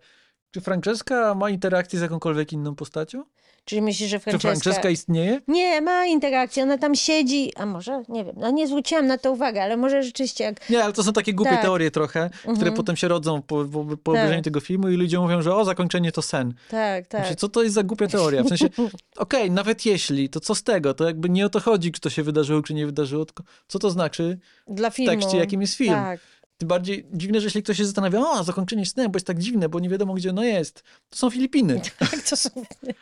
czy Franceska ma interakcję z jakąkolwiek inną postacią? Czyli myślisz, że Czy Franceska... Istnieje? Nie, ma interakcję, ona tam siedzi, a może, nie wiem, no nie zwróciłam na to uwagi, ale może rzeczywiście jak... Nie, ale to są takie głupie Tak. teorie trochę, które Mhm. potem się rodzą po, po, po obejrzeniu Tak. tego filmu i ludzie mówią, że o, zakończenie to sen. Tak, tak. Co to jest za głupia teoria? W sensie, okej, nawet jeśli, to co z tego? To jakby nie o to chodzi, czy to się wydarzyło, czy nie wydarzyło, tylko co to znaczy Dla w filmu. tekście, jakim jest film. Tak. Tym bardziej dziwne, że jeśli ktoś się zastanawia, o, zakończenie snu, bo jest tak dziwne, bo nie wiadomo, gdzie ono jest. To są Filipiny. tak, to, są,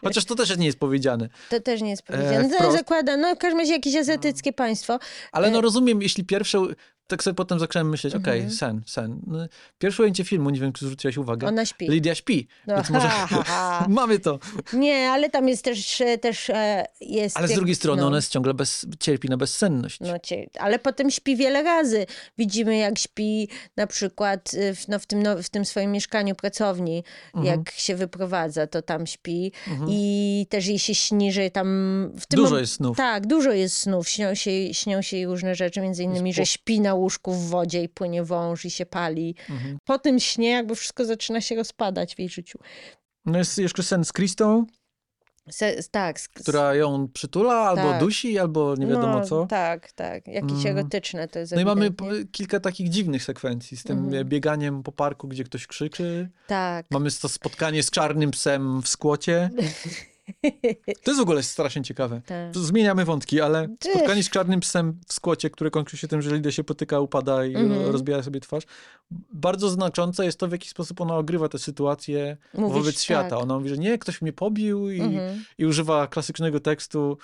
Chociaż to też nie jest powiedziane. to też nie jest E, powiedziane. to wprost. zakłada, no w każdym razie jakieś azjatyckie państwo. Ale no E- rozumiem, jeśli pierwsze, tak sobie potem zacząłem myśleć, okej, Mhm. sen, sen. No, Pierwsze ujęcie filmu, nie wiem, czy zwróciłaś uwagę, Ona śpi. Lidia śpi, No, więc może ha, ha, ha. mamy to. Nie, ale tam jest też, e, też e, jest... Ale z drugiej strony no. ona jest ciągle bez, cierpi na bezsenność. No, ale potem śpi wiele razy. Widzimy, jak śpi na przykład y, w, no, w, tym, no, w tym swoim mieszkaniu pracowni, Mhm. jak się wyprowadza, to tam śpi. I też jej się śni, że tam... W tym Dużo jest snów. Tak, dużo jest snów. Śnią się, śnią się jej różne rzeczy, między innymi, że śpi na łóżku w wodzie i płynie wąż i się pali. Mhm. Po tym śnie jakby wszystko zaczyna się rozpadać w jej życiu. No jest jeszcze sen z Kristą, Se, tak. która ją przytula, albo Tak. dusi, albo nie wiadomo no, co. Tak, tak. Jakieś Mm. erotyczne to jest No i mamy kilka takich dziwnych sekwencji z tym Mhm. bieganiem po parku, gdzie ktoś krzyczy. Tak. Mamy to spotkanie z czarnym psem w skłocie. To jest w ogóle strasznie ciekawe. Tak. Zmieniamy wątki, ale Ty. spotkanie z czarnym psem w skłocie, które kończy się tym, że Lidia się potyka, upada i Mhm. rozbija sobie twarz. Bardzo znaczące jest to, w jaki sposób ona ogrywa tę sytuację Mówisz, wobec świata. tak. Ona mówi, że nie, ktoś mnie pobił i, Mhm. i używa klasycznego tekstu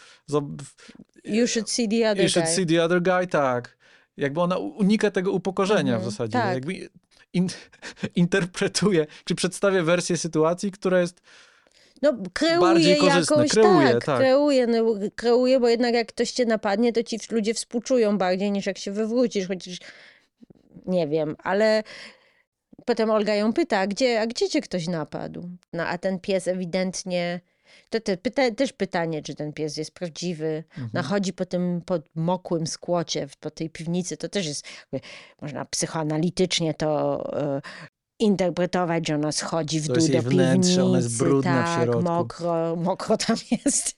You should see the other You should guy. see the other guy, tak. Jakby ona unika tego upokorzenia Mhm, w zasadzie. tak. Jakby in, interpretuje, czy przedstawia wersję sytuacji, która jest No, kreuje jakąś, kreuje, tak, tak. kreuje, no, kreuje, bo jednak jak ktoś cię napadnie, to ci ludzie współczują bardziej niż jak się wywrócisz, chociaż nie wiem, ale potem Olga ją pyta, a gdzie, a gdzie cię ktoś napadł? No, a ten pies ewidentnie... To te, pyta, też pytanie, czy ten pies jest prawdziwy. Mhm. No, chodzi po tym podmokłym skłocie, w- po tej piwnicy. To też jest, można psychoanalitycznie to e, interpretować, że ona schodzi w To dół jest do wnętrze, ona jest brudna w tak, środku. mokro, mokro tam jest.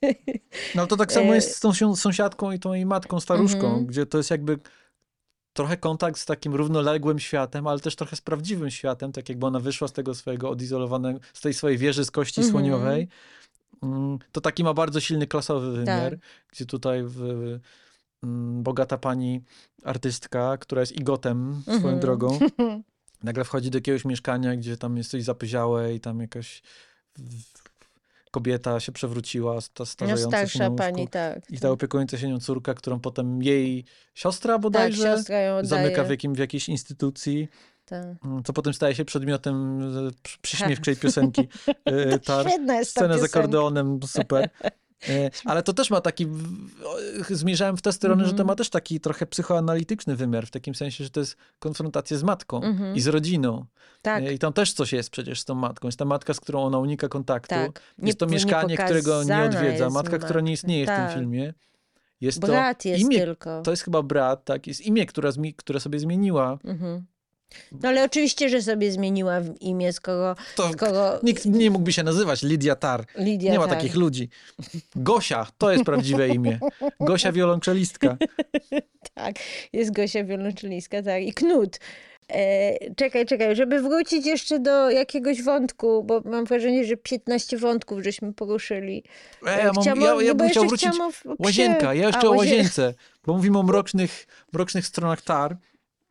No to tak samo E, jest z tą sią- sąsiadką i tą jej matką, staruszką, Mhm. gdzie to jest jakby trochę kontakt z takim równoległym światem, ale też trochę z prawdziwym światem, tak jakby ona wyszła z tego swojego odizolowanego, z tej swojej wieży z kości Mhm. słoniowej. Mm, To taki ma bardzo silny klasowy wymiar, Tak. gdzie tutaj w, mm, bogata pani artystka, która jest igotem swoją Mhm. drogą, nagle wchodzi do jakiegoś mieszkania, gdzie tam jest coś zapyziałe i tam jakaś kobieta się przewróciła, No, starzejąca się starsza łóżku. pani, tak. I ta opiekująca się nią córka, którą potem jej siostra tak, bodajże siostra ją oddaje. zamyka w, jakim, w jakiejś instytucji, Tak. mm, co potem staje się przedmiotem e, przy- przyśmiewczej piosenki. e, Tar. Świetna jest ta Scenę z piosenka. akordeonem, super. E, Ale to też ma taki, w- zmierzałem w tę stronę, że to Mhm. ma też taki trochę psychoanalityczny wymiar, w takim sensie, że to jest konfrontacja z matką Mhm. i z rodziną. Tak, E, I tam też coś jest przecież z tą matką. Jest ta matka, z którą ona unika kontaktu. tak. Jest to Nie- mieszkanie, którego nie odwiedza. Matka, która nie istnieje w Tak. tym filmie. Jest to Brat jest imię, tylko. to jest chyba brat, tak, jest imię, która które sobie zmieniła. Mhm. No ale oczywiście, że sobie zmieniła imię, skoro, To skoro nikt nie mógłby się nazywać Lidia Tar. Lidia Nie ma tak. takich ludzi. Gosia, to jest prawdziwe imię. Gosia wiolonczelistka. Tak, jest Gosia wiolonczelistka, tak. I Knut. E, czekaj, czekaj, żeby wrócić jeszcze do jakiegoś wątku, bo mam wrażenie, że 15 wątków żeśmy poruszyli. E, ja, mam, Chciałam ja, ja bo bym chciał wrócić... o- Łazienka, ja jeszcze A, o łazie- łazience, bo mówimy o mrocznych, mrocznych stronach Tar.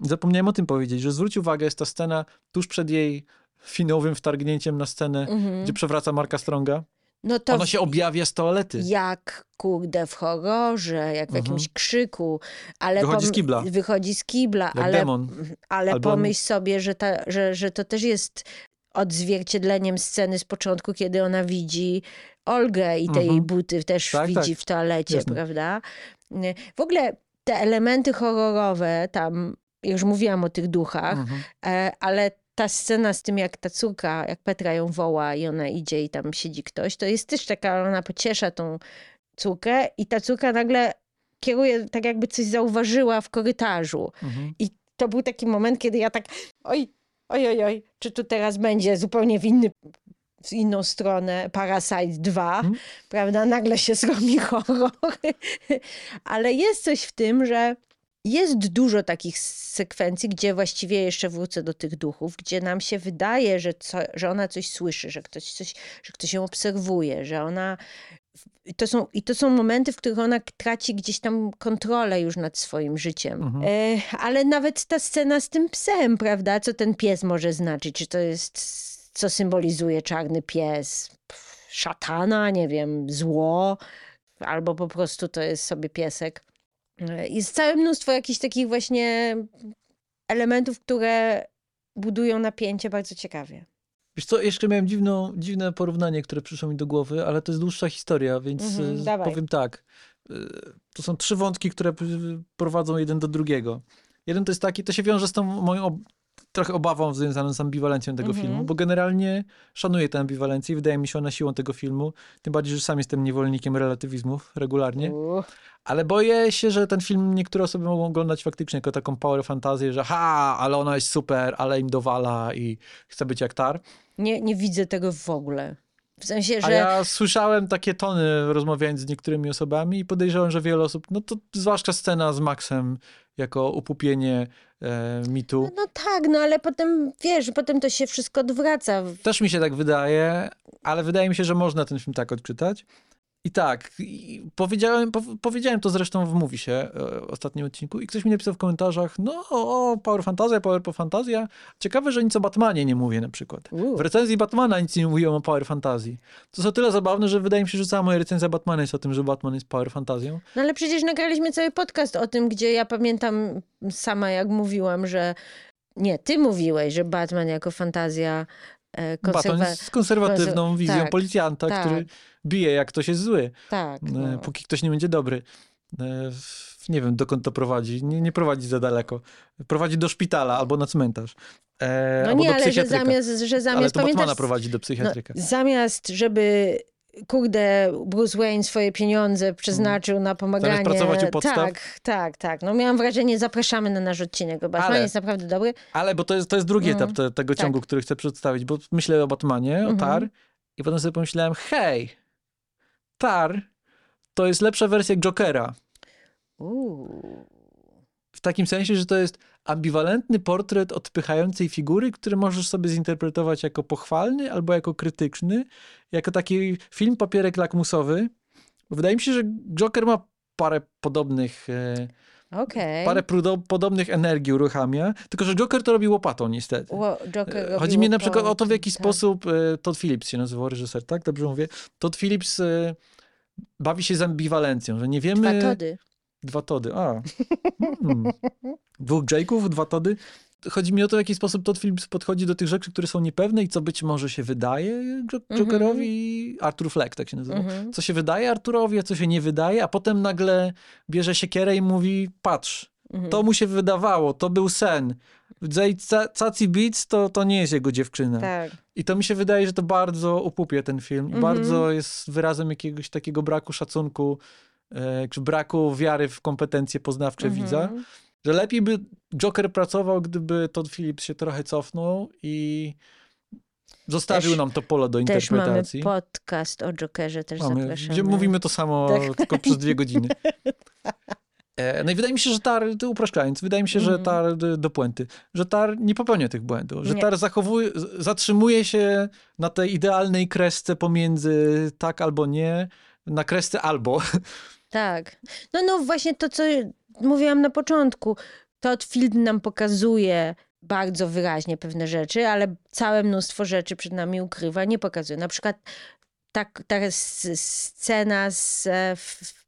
Zapomniałem o tym powiedzieć, że zwróć uwagę, jest ta scena tuż przed jej finałowym wtargnięciem na scenę, Mhm. gdzie przewraca Marka Stronga. No to Ona się objawia z toalety. jak kurde w horrorze, jak w Mhm. jakimś krzyku, ale Wychodzi z kibla. Wychodzi z kibla, Jak ale, demon. ale Albo- pomyśl sobie, że, ta, że, że to też jest odzwierciedleniem sceny z początku, kiedy ona widzi Olgę i te jej Mhm. buty też Tak, widzi tak. w toalecie, Jasne. prawda? W ogóle te elementy horrorowe, tam już mówiłam o tych duchach, Mhm. E, ale ta scena z tym, jak ta córka, jak Petra ją woła i ona idzie i tam siedzi ktoś, to jest też taka, ona pociesza tą córkę i ta córka nagle kieruje, tak jakby coś zauważyła w korytarzu. Mhm. I to był taki moment, kiedy ja tak, oj, oj, oj, oj, czy tu teraz będzie zupełnie w inny w inną stronę Parasite 2, Mhm. prawda? Nagle się zrobi horror. Ale jest coś w tym, że jest dużo takich sekwencji, gdzie właściwie jeszcze wrócę do tych duchów, gdzie nam się wydaje, że, co, że ona coś słyszy, że ktoś, coś, że ktoś ją obserwuje, że ona. I to, są, I to są momenty, w których ona traci gdzieś tam kontrolę już nad swoim życiem. Mhm. E, ale nawet ta scena z tym psem, prawda? Co ten pies może znaczyć? Czy to jest, co symbolizuje czarny pies? Pff, Szatana, nie wiem, zło, albo po prostu to jest sobie piesek. E, Jest całe mnóstwo jakichś takich właśnie elementów, które budują napięcie bardzo ciekawie. Wiesz co, jeszcze miałem dziwną, dziwne porównanie, które przyszło mi do głowy, ale to jest dłuższa historia, więc Mhm, e, powiem tak. E, To są trzy wątki, które prowadzą jeden do drugiego. Jeden to jest taki, to się wiąże z tą moją trochę obawą związaną z ambiwalencją tego Mhm. filmu, bo generalnie szanuję tę ambiwalencję i wydaje mi się ona siłą tego filmu, tym bardziej, że sam jestem niewolnikiem relatywizmów regularnie. U, Ale boję się, że ten film niektóre osoby mogą oglądać faktycznie jako taką power fantazję, że ha, ale ona jest super, ale im dowala i chce być jak tar. Nie, nie widzę tego w ogóle. W sensie, A że ja słyszałem takie tony rozmawiając z niektórymi osobami i podejrzewam, że wiele osób, no to zwłaszcza scena z Maxem jako upupienie mitu. no tak, no ale potem, wiesz, potem to się wszystko odwraca. Też mi się tak wydaje, ale wydaje mi się, że można ten film tak odczytać. I tak, i powiedziałem, po, powiedziałem to zresztą w Mówi się e, ostatnim odcinku i ktoś mi napisał w komentarzach, no o, Power Fantazja, Power po Fantazja. Ciekawe, że nic o Batmanie nie mówię na przykład. W recenzji Batmana nic nie mówiłem o Power Fantazji. To jest o tyle zabawne, że wydaje mi się, że cała moja recenzja Batmana jest o tym, że Batman jest Power Fantazją. No ale przecież nagraliśmy cały podcast o tym, gdzie ja pamiętam sama, jak mówiłam, że nie, ty mówiłeś, że Batman jako fantazja e, Batman konserwa... jest konserwatywną konser- wizją tak, policjanta, tak. który bije, jak ktoś jest zły. Tak. E, No. póki ktoś nie będzie dobry. E, Nie wiem, dokąd to prowadzi. Nie, nie prowadzi za daleko. Prowadzi do szpitala albo na cmentarz. E, No albo nie, do ale że zamiast, że ale zamiast to Batmana prowadzi do no, psychiatryka. zamiast żeby kurde, Bruce Wayne swoje pieniądze przeznaczył na pomaganie. Mm. pracować u podstaw? Tak, tak, tak. No miałam wrażenie, zapraszamy na nasz odcinek, bo Batman Ale- jest naprawdę dobry. Ale bo to jest, to jest drugi Mm, etap te, tego tak. ciągu, który chcę przedstawić, bo myślę o Batmanie, o Mhm. Tar i potem sobie pomyślałem, hej, Tar to jest lepsza wersja Jokera. Uuu. W takim sensie, że to jest ambiwalentny portret odpychającej figury, który możesz sobie zinterpretować jako pochwalny albo jako krytyczny, jako taki film papierek lakmusowy. Wydaje mi się, że Joker ma parę podobnych, e, Okej. parę podobnych energii uruchamia, tylko że Joker to robi łopatą niestety. Ło- Joker E, Chodzi mi na przykład o to, w jaki tak. sposób e, Todd Phillips się nazywał reżyser, tak? Dobrze mówię? Todd Phillips e, bawi się z ambiwalencją, że nie wiemy... Dwa Tody. Dwa Tody, a. Hmm. Dwóch Jake'ów, dwa Tody. Chodzi mi o to, w jaki sposób Todd Phillips podchodzi do tych rzeczy, które są niepewne i co być może się wydaje Jo- Jokerowi. Arthur Fleck, tak się nazywa. Mhm. Co się wydaje Arturowi, a co się nie wydaje, a potem nagle bierze siekierę i mówi, patrz, Mhm. to mu się wydawało, to był sen. Zej Ca- Caci Beats to, to nie jest jego dziewczyna. Tak. I to mi się wydaje, że to bardzo upupie ten film i Mhm. bardzo jest wyrazem jakiegoś takiego braku szacunku, e, czy braku wiary w kompetencje poznawcze Mhm. widza. Że lepiej by Joker pracował, gdyby Todd Phillips się trochę cofnął i zostawił Też- nam to pole do Też mamy interpretacji. podcast o Jokerze, też Mamy, zapraszamy. gdzie mówimy to samo Tak. tylko przez dwie godziny. E, no i wydaje mi się, że Tar, upraszczając, wydaje mi się, że Mhm. Tar d- do puenty, że Tar nie popełnia tych błędów, że Nie. Tar zachowuje, zatrzymuje się na tej idealnej kresce pomiędzy tak albo nie, na kresce albo. Tak. No, no właśnie to, co mówiłam na początku. Todd Field nam pokazuje bardzo wyraźnie pewne rzeczy, ale całe mnóstwo rzeczy przed nami ukrywa, nie pokazuje. Na przykład tak, ta scena z, e, w,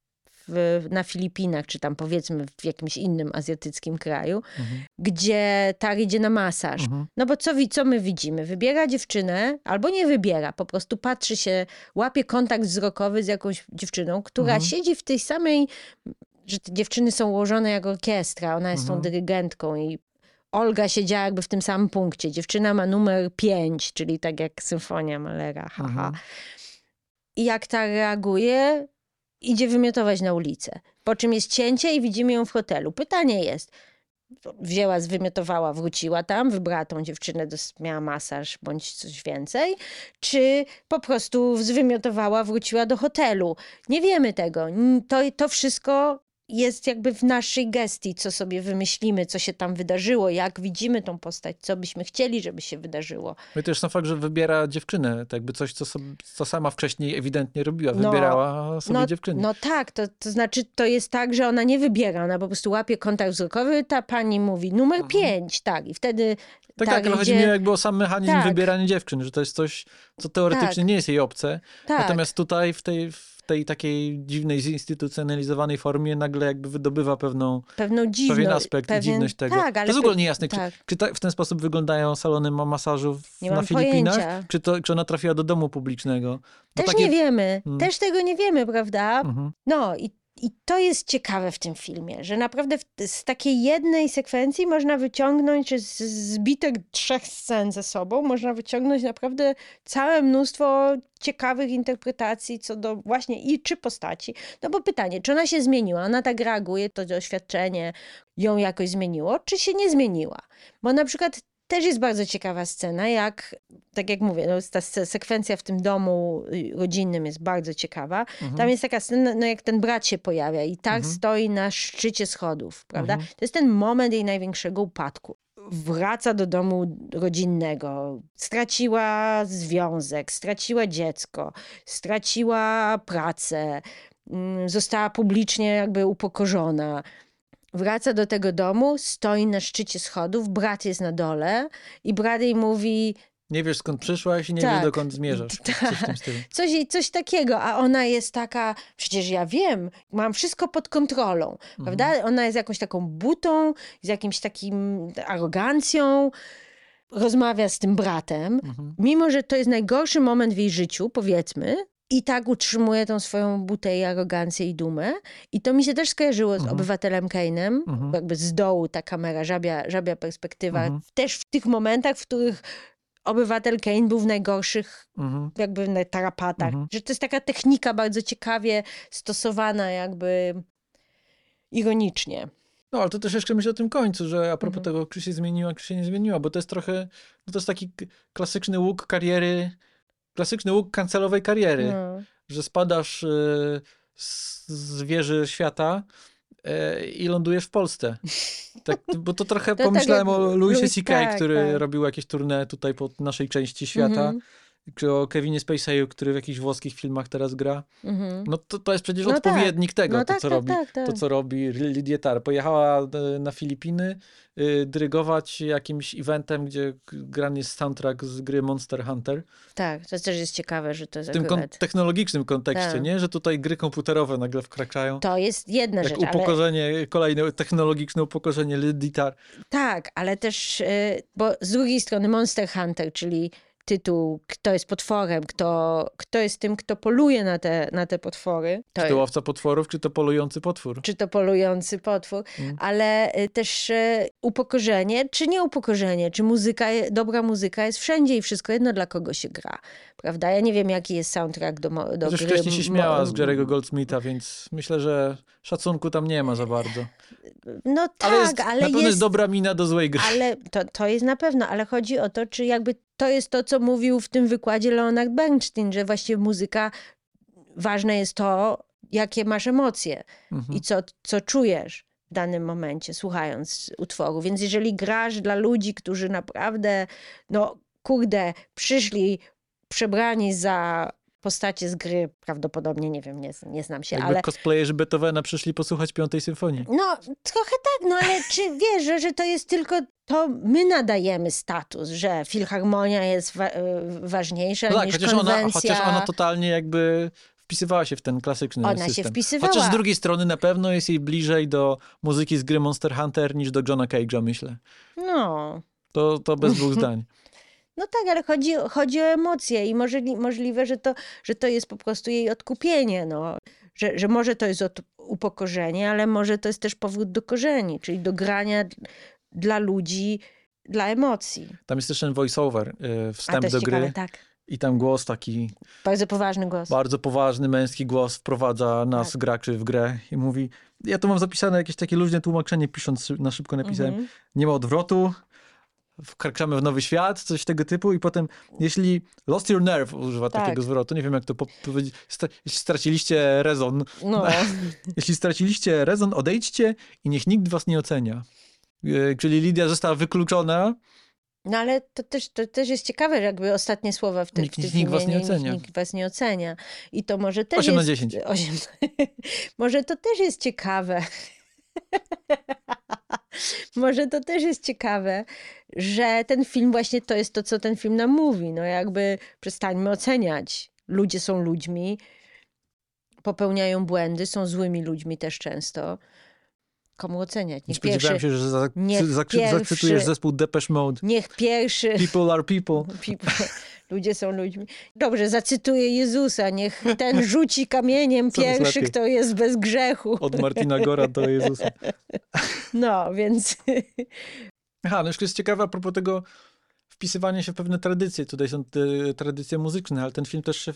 w, na Filipinach, czy tam powiedzmy w jakimś innym azjatyckim kraju, Mhm. gdzie Tar idzie na masaż. Mhm. No bo co, co my widzimy? Wybiera dziewczynę, albo nie wybiera, po prostu patrzy się, łapie kontakt wzrokowy z jakąś dziewczyną, która Mhm. siedzi w tej samej, że te dziewczyny są ułożone jak orkiestra, ona jest tą Mhm. dyrygentką i Olga siedziała jakby w tym samym punkcie. Dziewczyna ma numer 5, czyli tak jak symfonia Malera, haha. Mhm. I jak ta reaguje, idzie wymiotować na ulicę. Po czym jest cięcie i widzimy ją w hotelu. Pytanie jest, wzięła, zwymiotowała, wróciła tam, wybrała tą dziewczynę, miała masaż bądź coś więcej, czy po prostu zwymiotowała, wróciła do hotelu. Nie wiemy tego. To, to wszystko jest jakby w naszej gestii, co sobie wymyślimy, co się tam wydarzyło, jak widzimy tą postać, co byśmy chcieli, żeby się wydarzyło. No i też sam fakt, że wybiera dziewczynę, tak jakby coś, co, sobie, co sama wcześniej ewidentnie robiła, No, wybierała sobie no, dziewczynę. No tak, to, to znaczy to jest tak, że ona nie wybiera, ona po prostu łapie kontakt wzrokowy, ta pani mówi numer Mhm. 5, tak, i wtedy tak, tak, tak, ale chodzi mi jakby o sam mechanizm Tak. wybierania dziewczyn, że to jest coś, co teoretycznie Tak. nie jest jej obce, tak, natomiast tutaj w tej, w tej takiej dziwnej, zinstytucjonalizowanej formie nagle jakby wydobywa pewną, pewną dziwność. pewien aspekt i pewien, dziwność tego. Tak, ale to jest w ogóle niejasne, tak. czy, czy ta, w ten sposób wyglądają salony ma- masażu w, na Filipinach, pojęcia. czy, to, czy ona trafiła do domu publicznego. Bo Też takie- nie wiemy, Mm. też tego nie wiemy, prawda? Mhm. No i, i to jest ciekawe w tym filmie, że naprawdę w, z takiej jednej sekwencji można wyciągnąć, czy z zbitek trzech scen ze sobą, można wyciągnąć naprawdę całe mnóstwo ciekawych interpretacji co do właśnie i czy postaci. No bo pytanie, czy ona się zmieniła? Ona tak reaguje, to doświadczenie ją jakoś zmieniło, czy się nie zmieniła? Bo na przykład też jest bardzo ciekawa scena, jak, tak jak mówię, no, ta se- sekwencja w tym domu y, rodzinnym jest bardzo ciekawa. Mhm. Tam jest taka scena, no jak ten brat się pojawia i tak Mhm. stoi na szczycie schodów, prawda? Mhm. To jest ten moment jej największego upadku. Wraca do domu rodzinnego, straciła związek, straciła dziecko, straciła pracę, mm, została publicznie jakby upokorzona. Wraca do tego domu, stoi na szczycie schodów, brat jest na dole i brat jej mówi, Nie wiesz skąd przyszłaś i nie Tak. wiesz dokąd zmierzasz. Coś tym stylu. coś, coś takiego, a ona jest taka, przecież ja wiem, mam wszystko pod kontrolą, prawda? Ona jest jakąś taką butą, z jakimś takim arogancją, rozmawia z tym bratem, Mhm. mimo że to jest najgorszy moment w jej życiu, powiedzmy, i tak utrzymuje tą swoją butę i arogancję i dumę. I to mi się też skojarzyło z Mhm. obywatelem Kane'em, Mhm. jakby z dołu ta kamera, żabia, żabia perspektywa. Mhm. Też w tych momentach, w których obywatel Kane był w najgorszych Mhm. jakby na tarapatach. Mhm. Że to jest taka technika bardzo ciekawie stosowana jakby ironicznie. No, ale to też jeszcze myślę o tym końcu, że a propos Mhm. tego, czy się zmieniła, czy się nie zmieniła, bo to jest trochę, no to jest taki klasyczny łuk kariery, klasyczny łuk kancelowej kariery, No. że spadasz y, z, z wieży świata y, i lądujesz w Polsce. Tak, bo to trochę tak pomyślałem jak o Louisie Louis- C.K., tak, który tak. robił jakieś tournée tutaj po naszej części świata, Mhm, o Kevinie Spacey'u, który w jakichś włoskich filmach teraz gra. mhm. No to, to jest przecież No tak. odpowiednik tego, No to, tak, co tak, robi, tak, tak. to co robi Lydia Tar. Pojechała e, na Filipiny y, dyrygować jakimś eventem, gdzie grany jest soundtrack z gry Monster Hunter. Tak, to też jest ciekawe, że to jest W tym kon- technologicznym kontekście, Tak. nie? Że tutaj gry komputerowe nagle wkraczają. To jest jedna Jak rzecz, ale upokorzenie, kolejne technologiczne upokorzenie Lydii Tar. tak, ale też, y, bo z drugiej strony Monster Hunter, czyli tytuł, kto jest potworem, kto, kto jest tym, kto poluje na te, na te potwory. To Czy to łowca potworów, czy to polujący potwór? czy to polujący potwór, Mm. ale y, też y, upokorzenie, czy nie upokorzenie, czy muzyka, dobra muzyka jest wszędzie i wszystko jedno dla kogo się gra, prawda? Ja nie wiem, jaki jest soundtrack do, do Chociaż gry. wcześniej się śmiała z Jerry'ego Goldsmitha, więc myślę, że szacunku tam nie ma za bardzo. No tak, Ale jest, ale na pewno jest... jest dobra mina do złej gry. Ale to, to jest na pewno, ale chodzi o to, czy jakby to jest to, co mówił w tym wykładzie Leonard Bernstein, że właściwie muzyka, ważne jest to, jakie masz emocje Mhm. i co, co czujesz w danym momencie, słuchając utworu. Więc jeżeli grasz dla ludzi, którzy naprawdę, no kurde, przyszli przebrani za postacie z gry, prawdopodobnie, nie wiem, nie, nie znam się, Jakby ale cosplayerzy Beethovena przyszli posłuchać Piątej Symfonii. no trochę tak, no ale czy wiesz, że, to jest tylko, to my nadajemy status, że filharmonia jest wa- e, ważniejsza No tak, niż chociaż ona, konwencja. chociaż ona totalnie jakby wpisywała się w ten klasyczny Ona się system. wpisywała. Chociaż z drugiej strony na pewno jest jej bliżej do muzyki z gry Monster Hunter niż do Johna Cage'a, myślę. No, To, to bez dwóch zdań. No tak, ale chodzi, chodzi o emocje i możli, możliwe, że to, że to jest po prostu jej odkupienie. No. Że, że może to jest od, upokorzenie, ale może to jest też powrót do korzeni, czyli do grania dla ludzi, dla emocji. Tam jest też ten voice-over, y, wstęp do ciekawe, gry tak. i tam głos taki Bardzo poważny głos. bardzo poważny, męski głos wprowadza nas, Tak. graczy, w grę i mówi, ja tu mam zapisane jakieś takie luźne tłumaczenie, pisząc na szybko napisałem, Mhm. nie ma odwrotu, wkraczamy w nowy świat, coś tego typu i potem, jeśli lost your nerve, używa Tak. takiego zwrotu, nie wiem jak to po- powiedzieć, jeśli straciliście rezon, No, jeśli straciliście rezon, odejdźcie i niech nikt was nie ocenia. E, Czyli Lidia została wykluczona, no ale to też, to też jest ciekawe, że jakby ostatnie słowa w tym, Nikt- w tym nikt was nie ocenia. Nikt, nikt was nie ocenia. I to może też 8 na jest... 10. 8. może to też jest ciekawe. może to też jest ciekawe, że ten film właśnie to jest to, co ten film nam mówi. No jakby przestańmy oceniać. Ludzie są ludźmi, popełniają błędy, są złymi ludźmi też często. Komu oceniać? nie Niech spodziewałem pierwszy, się, że za, zacytujesz zespół Depeche Mode. niech pierwszy People are people. People. Ludzie są ludźmi. Dobrze, zacytuję Jezusa. Niech ten rzuci kamieniem pierwszy, kto jest bez grzechu. Od Martina Gora do Jezusa. No, więc Aha, no już jest ciekawe a propos tego wpisywania się w pewne tradycje. Tutaj są te tradycje muzyczne, ale ten film też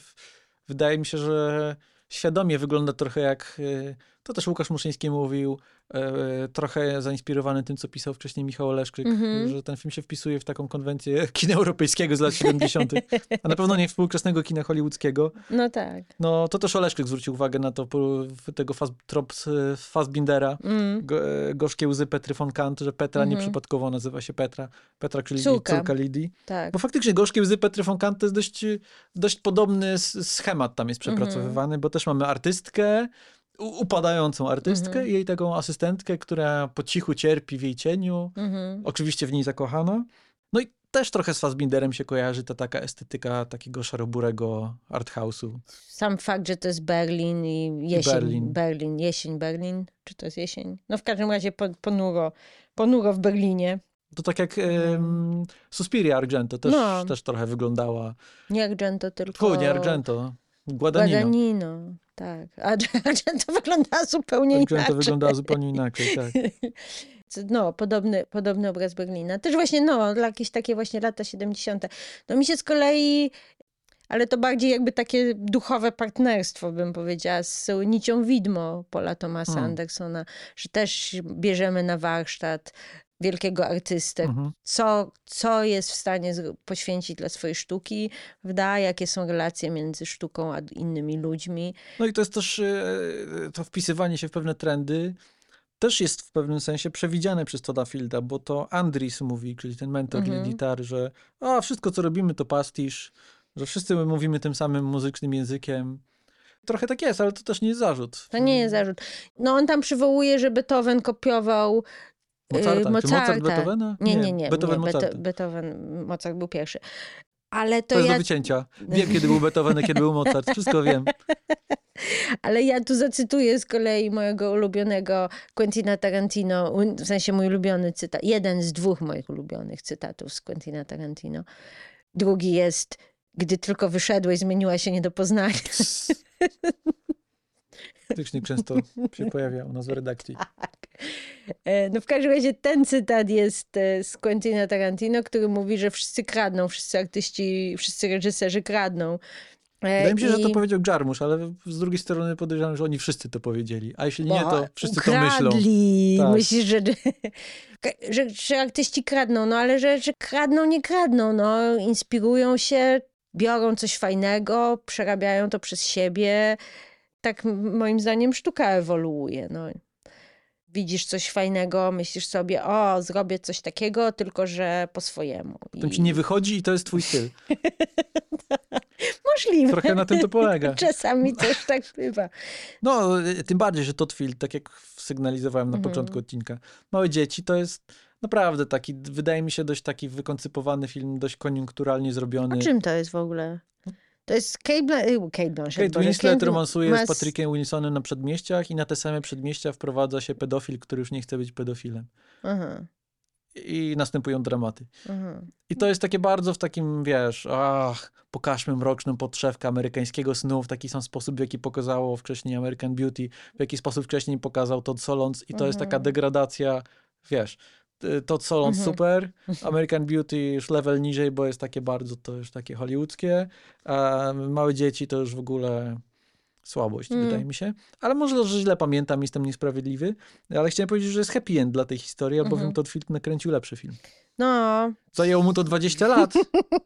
wydaje mi się, że świadomie wygląda trochę jak, e, to też Łukasz Muszyński mówił, e, trochę zainspirowany tym, co pisał wcześniej Michał Oleszczyk, Mhm. że ten film się wpisuje w taką konwencję kina europejskiego z lat 70., a na pewno nie współczesnego kina hollywoodzkiego. no tak. No to też Oleszczyk zwrócił uwagę na to, tego faz, trop z Fassbindera, Mm. go, e, gorzkie łzy Petry von Kant, że Petra Mhm. nieprzypadkowo nazywa się Petra. Petra, czyli Córka. córka, Lidii. Tak. Bo faktycznie gorzkie łzy Petry von Kant to jest dość, dość podobny schemat tam jest przepracowywany, bo też mamy artystkę, upadającą artystkę Mhm. i jej taką asystentkę, która po cichu cierpi w jej cieniu, Mhm. oczywiście w niej zakochana. No i też trochę z Fassbinderem się kojarzy ta taka estetyka takiego szaroburego arthouse'u. Sam fakt, że to jest Berlin i jesień. Berlin. Berlin. Jesień, Berlin. Czy to jest jesień? No w każdym razie po- ponuro. Ponuro w Berlinie. To tak jak em, Suspiria Argento też, No. też trochę wyglądała. Nie Argento, tylko... Fu, nie Argento, Guadagnino. Guadagnino. Tak. A Argento wygląda zupełnie Argento inaczej. wyglądała zupełnie inaczej, tak. No, podobny, podobny obraz Berlina. Też właśnie, no, jakieś takie właśnie lata 70. No mi się z kolei, ale to bardziej jakby takie duchowe partnerstwo, bym powiedziała, z nicią widmo Paula Thomasa Hmm. Andersona, że też bierzemy na warsztat wielkiego artystę, Mhm. co, co jest w stanie poświęcić dla swojej sztuki, prawda? jakie są relacje między sztuką a innymi ludźmi. No i to jest też e, to wpisywanie się w pewne trendy też jest w pewnym sensie przewidziane przez Toda Fielda, bo to Andris mówi, czyli ten mentor Mhm. lead gitary, że a, wszystko co robimy to pastisz, że wszyscy my mówimy tym samym muzycznym językiem. Trochę tak jest, ale to też nie jest zarzut. To nie jest zarzut. No on tam przywołuje, że Beethoven kopiował Mozarta. Yy, Czy Mozart Mozarta. Beethovena? Nie, nie, nie. Beethoven nie Mozarta. Beto- Beethoven, Mozart był pierwszy. Ale To to, jest do ja, wycięcia. Wiem, kiedy był Beethoven, kiedy był Mozart. Wszystko wiem. ale ja tu zacytuję z kolei mojego ulubionego Quentina Tarantino, w sensie mój ulubiony cytat, jeden z dwóch moich ulubionych cytatów z Quentina Tarantino. Drugi jest, gdy tylko wyszedłeś, zmieniła się nie do poznania. Faktycznie często się pojawia u nas w redakcji. E, No w każdym razie ten cytat jest e, z Quentina Tarantino, który mówi, że wszyscy kradną, wszyscy artyści, wszyscy reżyserzy kradną. E, Wydaje mi się, że to i- powiedział Jarmusz, ale z drugiej strony podejrzewam, że oni wszyscy to powiedzieli. A jeśli nie, to wszyscy to myślą. Tak. Myślisz, że, że, że artyści kradną, no ale że, że kradną, nie kradną, no inspirują się, biorą coś fajnego, przerabiają to przez siebie, tak moim zdaniem sztuka ewoluuje. No. Widzisz coś fajnego, myślisz sobie, o, zrobię coś takiego, tylko że po swojemu. Potem ci nie wychodzi i to jest twój styl. Możliwe. Trochę na tym to polega. Czasami też tak bywa. No, tym bardziej, że Todd Field, tak jak sygnalizowałem na Mhm. początku odcinka, Małe Dzieci to jest naprawdę taki, wydaje mi się, dość taki wykoncypowany film, dość koniunkturalnie zrobiony. O czym to jest w ogóle? To jest Kate, Bla- y, Kate Blanchett. Kate Winslet Kate romansuje ma z Patrickiem Wilsonem na przedmieściach i na te same przedmieścia wprowadza się pedofil, który już nie chce być pedofilem. Aha, I następują dramaty. aha. I to jest takie bardzo w takim, wiesz, ach, pokażmy mroczną podszewkę amerykańskiego snu w taki sam sposób, w jaki pokazało wcześniej American Beauty, w jaki sposób wcześniej pokazał Todd Solondz i to jest taka Mhm. degradacja, wiesz, y, Todd Solondz Mhm. super, American Beauty już level niżej, bo jest takie bardzo, to już takie hollywoodzkie, a Małe Dzieci to już w ogóle słabość, Mm. wydaje mi się. Ale może, że źle pamiętam, jestem niesprawiedliwy, ale chciałem powiedzieć, że jest happy end dla tej historii, albowiem Mhm. Todd Field nakręcił lepszy film. No, Zajęło mu to 20 lat.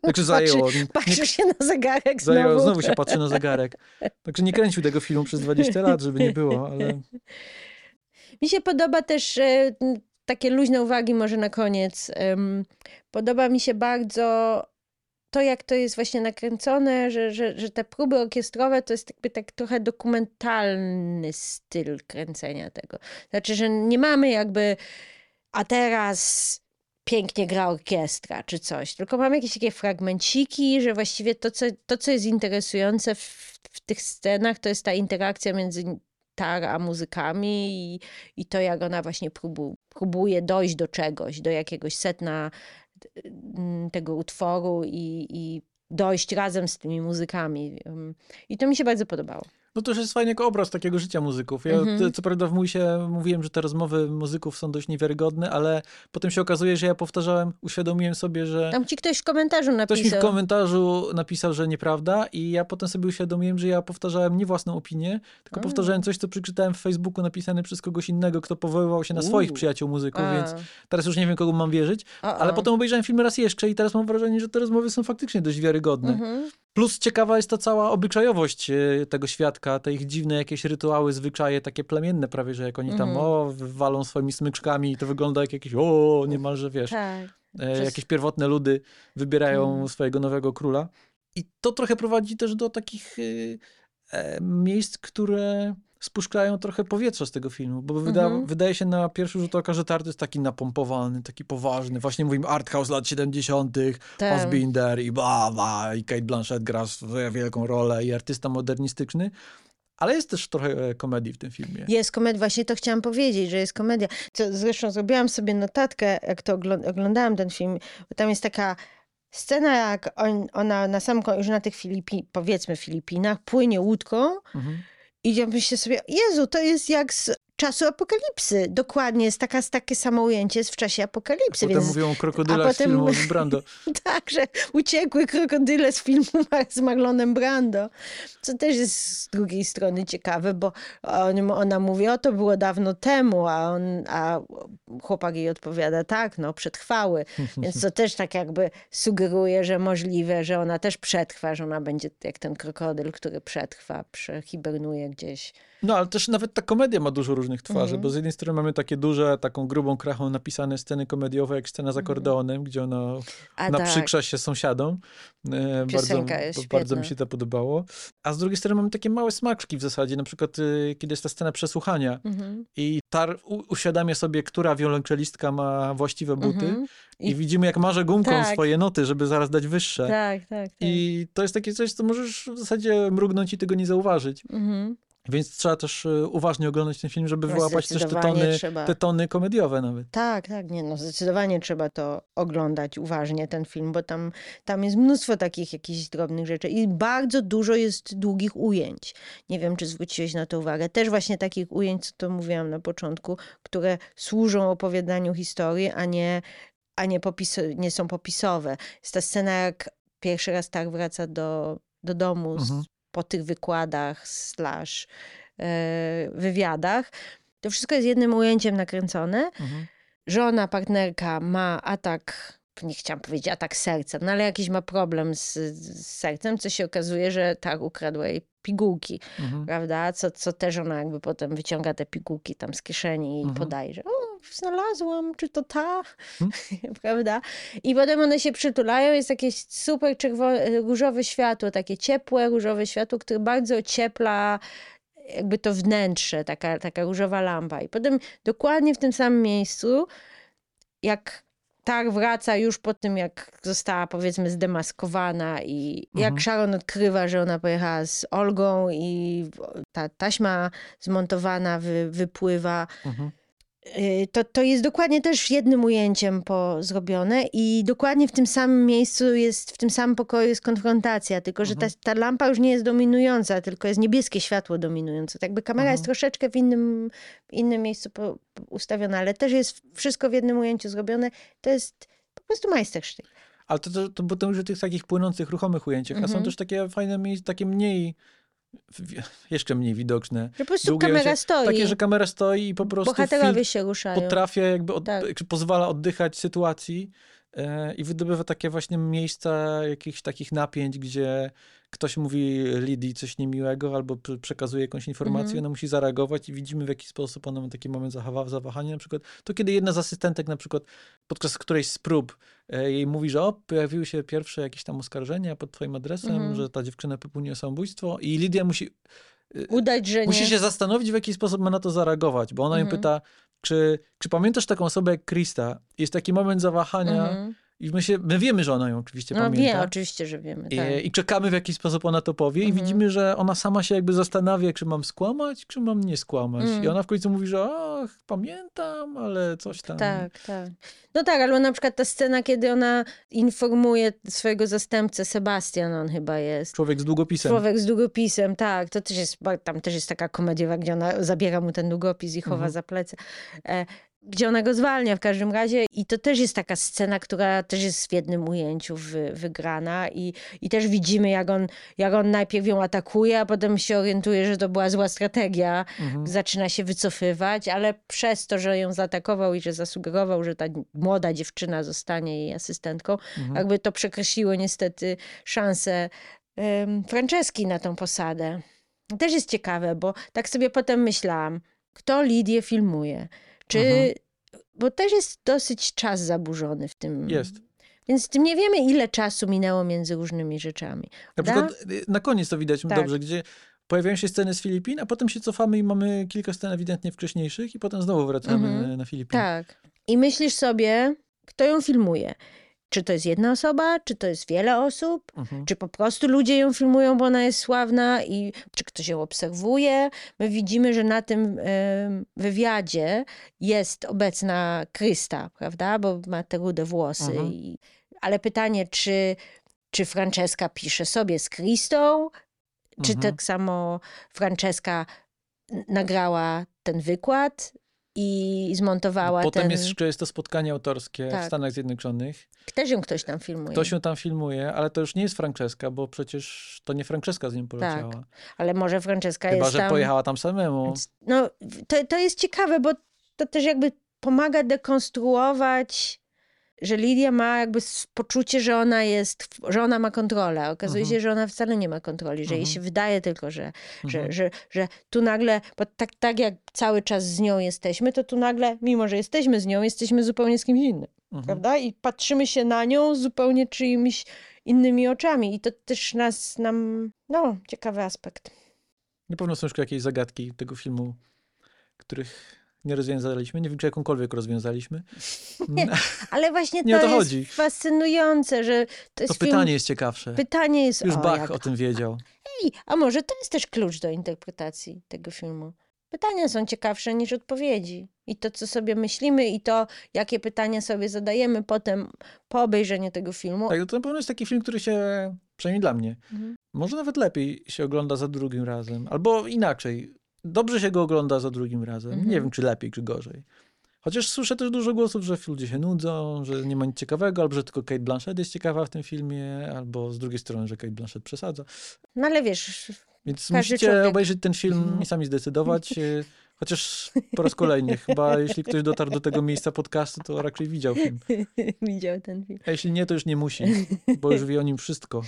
Także zajęło. Nie, patrzę się na zegarek znowu. zajęło, znowu się patrzy na zegarek. Także nie kręcił tego filmu przez 20 lat, żeby nie było, ale Mi się podoba też m, takie luźne uwagi może na koniec. Podoba mi się bardzo to, jak to jest właśnie nakręcone, że, że, że te próby orkiestrowe to jest jakby tak trochę dokumentalny styl kręcenia tego. Znaczy, że nie mamy jakby a teraz pięknie gra orkiestra czy coś, tylko mamy jakieś takie fragmenciki, że właściwie to, co, to, co jest interesujące w, w tych scenach, to jest ta interakcja między tar a muzykami i, i to, jak ona właśnie próbu, próbuje dojść do czegoś, do jakiegoś setna mm, tego utworu i, i dojść razem z tymi muzykami. I to mi się bardzo podobało. No to już jest fajny obraz takiego życia muzyków. Ja Mhm. co prawda w Mójsie mówiłem, że te rozmowy muzyków są dość niewiarygodne, ale potem się okazuje, że ja powtarzałem, uświadomiłem sobie, że Tam ci ktoś w komentarzu ktoś mi w napisał. komentarzu napisał, że nieprawda i ja potem sobie uświadomiłem, że ja powtarzałem nie własną opinię, tylko A. powtarzałem coś, co przeczytałem w Facebooku napisane przez kogoś innego, kto powoływał się na swoich przyjaciół muzyków, A, więc teraz już nie wiem, kogo mam wierzyć. Ale potem obejrzałem film raz jeszcze i teraz mam wrażenie, że te rozmowy są faktycznie dość wiarygodne. Mhm. Plus ciekawa jest ta cała obyczajowość e, tego świadka, te ich dziwne jakieś rytuały, zwyczaje, takie plemienne prawie, że jak oni tam Mhm. o, walą swoimi smyczkami i to wygląda jak jakieś o, niemalże wiesz, Tak. e, przez- jakieś pierwotne ludy wybierają Mhm. swojego nowego króla. I to trochę prowadzi też do takich e, miejsc, które spuszczają trochę powietrza z tego filmu, bo wyda, Mhm. wydaje się na pierwszy rzut oka, że ten art jest taki napompowany, taki poważny. Właśnie mówimy art house lat 70., Tak. Fassbinder i bla, bla, i Kate Blanchett gra swoją wielką rolę i artysta modernistyczny, ale jest też trochę e, komedii w tym filmie. Jest komedia, właśnie to chciałam powiedzieć, że jest komedia. Co, zresztą zrobiłam sobie notatkę, jak to ogl- oglądałam ten film, bo tam jest taka scena, jak on, ona na sam końcu, już na tych Filipi, powiedzmy Filipinach, płynie łódką Mhm. I ja myślę sobie, Jezu, to jest jak z czasu apokalipsy. Dokładnie, jest taka, takie samo ujęcie jest w czasie apokalipsy, Potem więc mówią o krokodylach a z potem- filmu z Brando. tak, że uciekły krokodyle z filmu z Marlonem Brando. Co też jest z drugiej strony ciekawe, bo on, ona mówi, o to było dawno temu, a, on, a chłopak jej odpowiada, tak, no przetrwały. Więc to też tak jakby sugeruje, że możliwe, że ona też przetrwa, że ona będzie jak ten krokodyl, który przetrwa, przehibernuje gdzieś. No, ale też nawet ta komedia ma dużo różnych twarzy, Mhm. bo z jednej strony mamy takie duże, taką grubą krachą napisane sceny komediowe, jak scena z akordeonem, gdzie ona Mhm. A tak, naprzykrza się sąsiadom. E, bardzo, bardzo mi się to podobało. A z drugiej strony mamy takie małe smaczki w zasadzie, na przykład y, kiedy jest ta scena przesłuchania Mhm. i Tar u- uświadamia sobie, która wiolonczelistka ma właściwe buty Mhm. i, I- widzimy, jak marze gumką Tak. swoje noty, żeby zaraz dać wyższe. Tak, tak, tak. I to jest takie coś, co możesz w zasadzie mrugnąć i tego nie zauważyć. Mhm. Więc trzeba też y, uważnie oglądać ten film, żeby No, wyłapać też te tony, trzeba. te tony komediowe nawet. Tak, tak, nie, no zdecydowanie trzeba to oglądać uważnie, ten film, bo tam, tam jest mnóstwo takich jakichś drobnych rzeczy i bardzo dużo jest długich ujęć. Nie wiem, czy zwróciłeś na to uwagę. Też właśnie takich ujęć, co to mówiłam na początku, które służą opowiadaniu historii, a nie, a nie, popis- nie są popisowe. Jest ta scena, jak pierwszy raz tak wraca do, do domu z, Mhm. Po tych wykładach slash e, wywiadach. To wszystko jest jednym ujęciem nakręcone Mhm. żona, partnerka ma atak nie chciałam powiedzieć atak serca, no ale jakiś ma problem z, z sercem, co się okazuje, że tak ukradł jej pigułki, Mhm. prawda? Co, co też ona jakby potem wyciąga te pigułki tam z kieszeni i Mhm. podaje, że znalazłam, czy to ta, Hmm? prawda? I potem one się przytulają, jest jakieś super czerwone, różowe światło, takie ciepłe różowe światło, które bardzo ociepla jakby to wnętrze, taka, taka różowa lampa. I potem dokładnie w tym samym miejscu, jak tak wraca już po tym, jak została powiedzmy zdemaskowana i jak Mhm. Sharon odkrywa, że ona pojechała z Olgą i ta taśma zmontowana wy, wypływa, Mhm. Y, to, to jest dokładnie też jednym ujęciem po zrobione i dokładnie w tym samym miejscu jest, w tym samym pokoju jest konfrontacja, tylko że ta, Mhm. ta lampa już nie jest dominująca, tylko jest niebieskie światło dominujące. Tak jakby kamera jest Mhm. troszeczkę w innym, w innym miejscu po, ustawiona, ale też jest wszystko w jednym ujęciu zrobione. To jest po prostu majstersztyk. Ale to, to, to potem już o tych takich płynących, ruchomych ujęciach, a są Mhm. też takie fajne miejsca, takie mniej, jeszcze mniej widoczne. Po prostu Długie kamera ujęcie. stoi, Takie, że kamera stoi i po prostu bohaterowie się ruszają. potrafia jakby, od, Tak. pozwala oddychać sytuacji i wydobywa takie właśnie miejsca jakichś takich napięć, gdzie ktoś mówi Lidii coś niemiłego albo prze- przekazuje jakąś informację, Mhm. ona musi zareagować i widzimy w jaki sposób ona ma taki moment zawahania na przykład. To kiedy jedna z asystentek na przykład podczas którejś z prób e, jej mówi, że o, pojawiły się pierwsze jakieś tam oskarżenia pod twoim adresem, Mhm. że ta dziewczyna popełniła samobójstwo i Lidia musi Udać, że Musi nie. się zastanowić, w jaki sposób ma na to zareagować, bo ona ją Mhm. pyta, czy, czy pamiętasz taką osobę jak Krista? Jest taki moment zawahania Mhm. I my, się, my wiemy, że ona ją oczywiście No pamięta. wie, oczywiście, że wiemy. I, Tak. I czekamy, w jaki sposób ona to powie i Mhm. widzimy, że ona sama się jakby zastanawia, czy mam skłamać, czy mam nie skłamać. Mm. I ona w końcu mówi, że ach, pamiętam, ale coś tam. Tak, tak. No tak, albo na przykład ta scena, kiedy ona informuje swojego zastępcę, Sebastian on chyba jest. Człowiek z długopisem. Człowiek z długopisem, tak. To też jest, tam też jest taka komediowa, gdzie ona zabiera mu ten długopis i chowa Mhm. za plecy. Gdzie ona go zwalnia w każdym razie. I to też jest taka scena, która też jest w jednym ujęciu wy, wygrana. I, I też widzimy, jak on, jak on najpierw ją atakuje, a potem się orientuje, że to była zła strategia. Mhm. Zaczyna się wycofywać, ale przez to, że ją zaatakował i że zasugerował, że ta młoda dziewczyna zostanie jej asystentką, Mhm. jakby to przekreśliło niestety szansę um, Franceski na tą posadę. Też jest ciekawe, bo tak sobie potem myślałam, kto Lidię filmuje? Czy... Mhm. Bo też jest dosyć czas zaburzony w tym. Jest. Więc nie wiemy, ile czasu minęło między różnymi rzeczami. Na przykład y, na koniec to widać Tak. dobrze, gdzie pojawiają się sceny z Filipin, a potem się cofamy i mamy kilka scen ewidentnie wcześniejszych i potem znowu wracamy Mhm. na Filipiny. Tak. I myślisz sobie, kto ją filmuje? Czy to jest jedna osoba, czy to jest wiele osób? Mhm. Czy po prostu ludzie ją filmują, bo ona jest sławna i czy ktoś ją obserwuje? My widzimy, że na tym wywiadzie jest obecna Krysta, prawda? Bo ma te rude włosy. Mhm. I, ale pytanie, czy, czy Franceska pisze sobie z Kristą? Czy Mhm. tak samo Franceska nagrała ten wykład i zmontowała Potem ten... jest, jeszcze jest to spotkanie autorskie w Tak. Stanach Zjednoczonych. Też ją ktoś tam filmuje. Ktoś ją tam filmuje, ale to już nie jest Franceska, bo przecież to nie Franceska z nią poleciała. Ale może Franceska Chyba, Tak. jest że tam... pojechała tam samemu. No, to, to jest ciekawe, bo to też jakby pomaga dekonstruować, że Lidia ma jakby poczucie, że ona jest, że ona ma kontrolę. Okazuje Mhm. się, że ona wcale nie ma kontroli, że jej Mhm. się wydaje tylko, że, że, Mhm. że, że tu nagle, bo tak, tak jak cały czas z nią jesteśmy, to tu nagle, mimo że jesteśmy z nią, jesteśmy zupełnie z kimś innym, prawda? I patrzymy się na nią zupełnie czyimiś innymi oczami. I to też nas, nam, no, ciekawy aspekt. Na pewno są jeszcze jakieś zagadki tego filmu, których nie rozwiązaliśmy. Nie wiem, czy jakąkolwiek rozwiązaliśmy. Ale właśnie to, to jest chodzi. fascynujące, że to To jest film... pytanie jest ciekawsze. Pytanie jest, Już o, Bach jak... o tym wiedział. Ej, a może to jest też klucz do interpretacji tego filmu. Pytania są ciekawsze niż odpowiedzi. I to, co sobie myślimy, i to, jakie pytania sobie zadajemy potem po obejrzeniu tego filmu. Tak, to na pewno jest taki film, który się, przynajmniej dla mnie, Mhm. może nawet lepiej się ogląda za drugim razem. Albo inaczej, dobrze się go ogląda za drugim razem. Mhm. Nie wiem, czy lepiej, czy gorzej. Chociaż słyszę też dużo głosów, że ludzie się nudzą, że nie ma nic ciekawego, albo że tylko Kate Blanchett jest ciekawa w tym filmie, albo z drugiej strony, że Kate Blanchett przesadza. No ale wiesz, Więc musicie człowiek- obejrzeć ten film Mhm. i sami zdecydować. Chociaż po raz kolejny, chyba jeśli ktoś dotarł do tego miejsca podcastu, to raczej widział film. Widział ten film. A jeśli nie, to już nie musi, bo już wie o nim wszystko.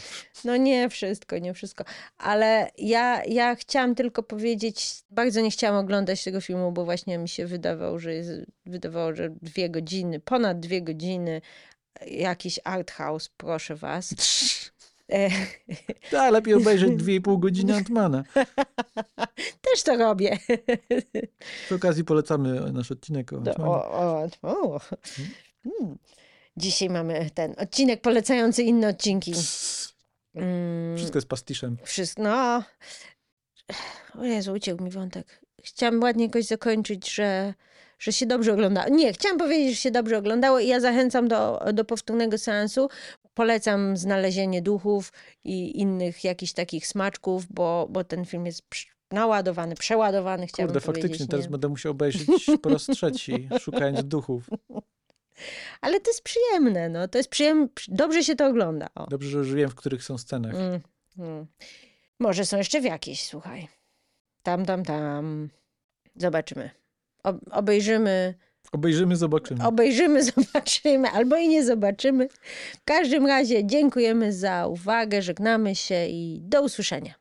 No nie wszystko, nie wszystko. Ale ja, ja chciałam tylko powiedzieć, bardzo nie chciałam oglądać tego filmu, bo właśnie mi się wydawało, że jest, wydawało, że dwie godziny, ponad dwie godziny, jakiś art house, proszę was. Tak, lepiej obejrzeć 2,5 godziny Antmana. też to robię. Przy okazji polecamy nasz odcinek o Antmanie. o, o, o. Mm. Dzisiaj mamy ten odcinek polecający inne odcinki. Mm, Wszystko jest pastiszem. Wszystko, no. O Jezu, uciekł mi wątek. Chciałam ładnie jakoś zakończyć, że, że się dobrze oglądało. Nie, chciałam powiedzieć, że się dobrze oglądało i ja zachęcam do, do powtórnego seansu. Polecam znalezienie duchów i innych jakichś takich smaczków, bo, bo ten film jest naładowany, przeładowany, chciałabym Kurde, powiedzieć. faktycznie, nie? teraz będę musiał obejrzeć po raz trzeci, szukając duchów. Ale to jest przyjemne, no. To jest przyjemne, dobrze się to ogląda. O. Dobrze, że już wiem, w których są scenach. Mm, mm. Może są jeszcze w jakiejś, słuchaj. Tam, tam, tam. Zobaczymy. Ob obejrzymy, Obejrzymy, zobaczymy. obejrzymy, zobaczymy, albo i nie zobaczymy. W każdym razie dziękujemy za uwagę, żegnamy się i do usłyszenia.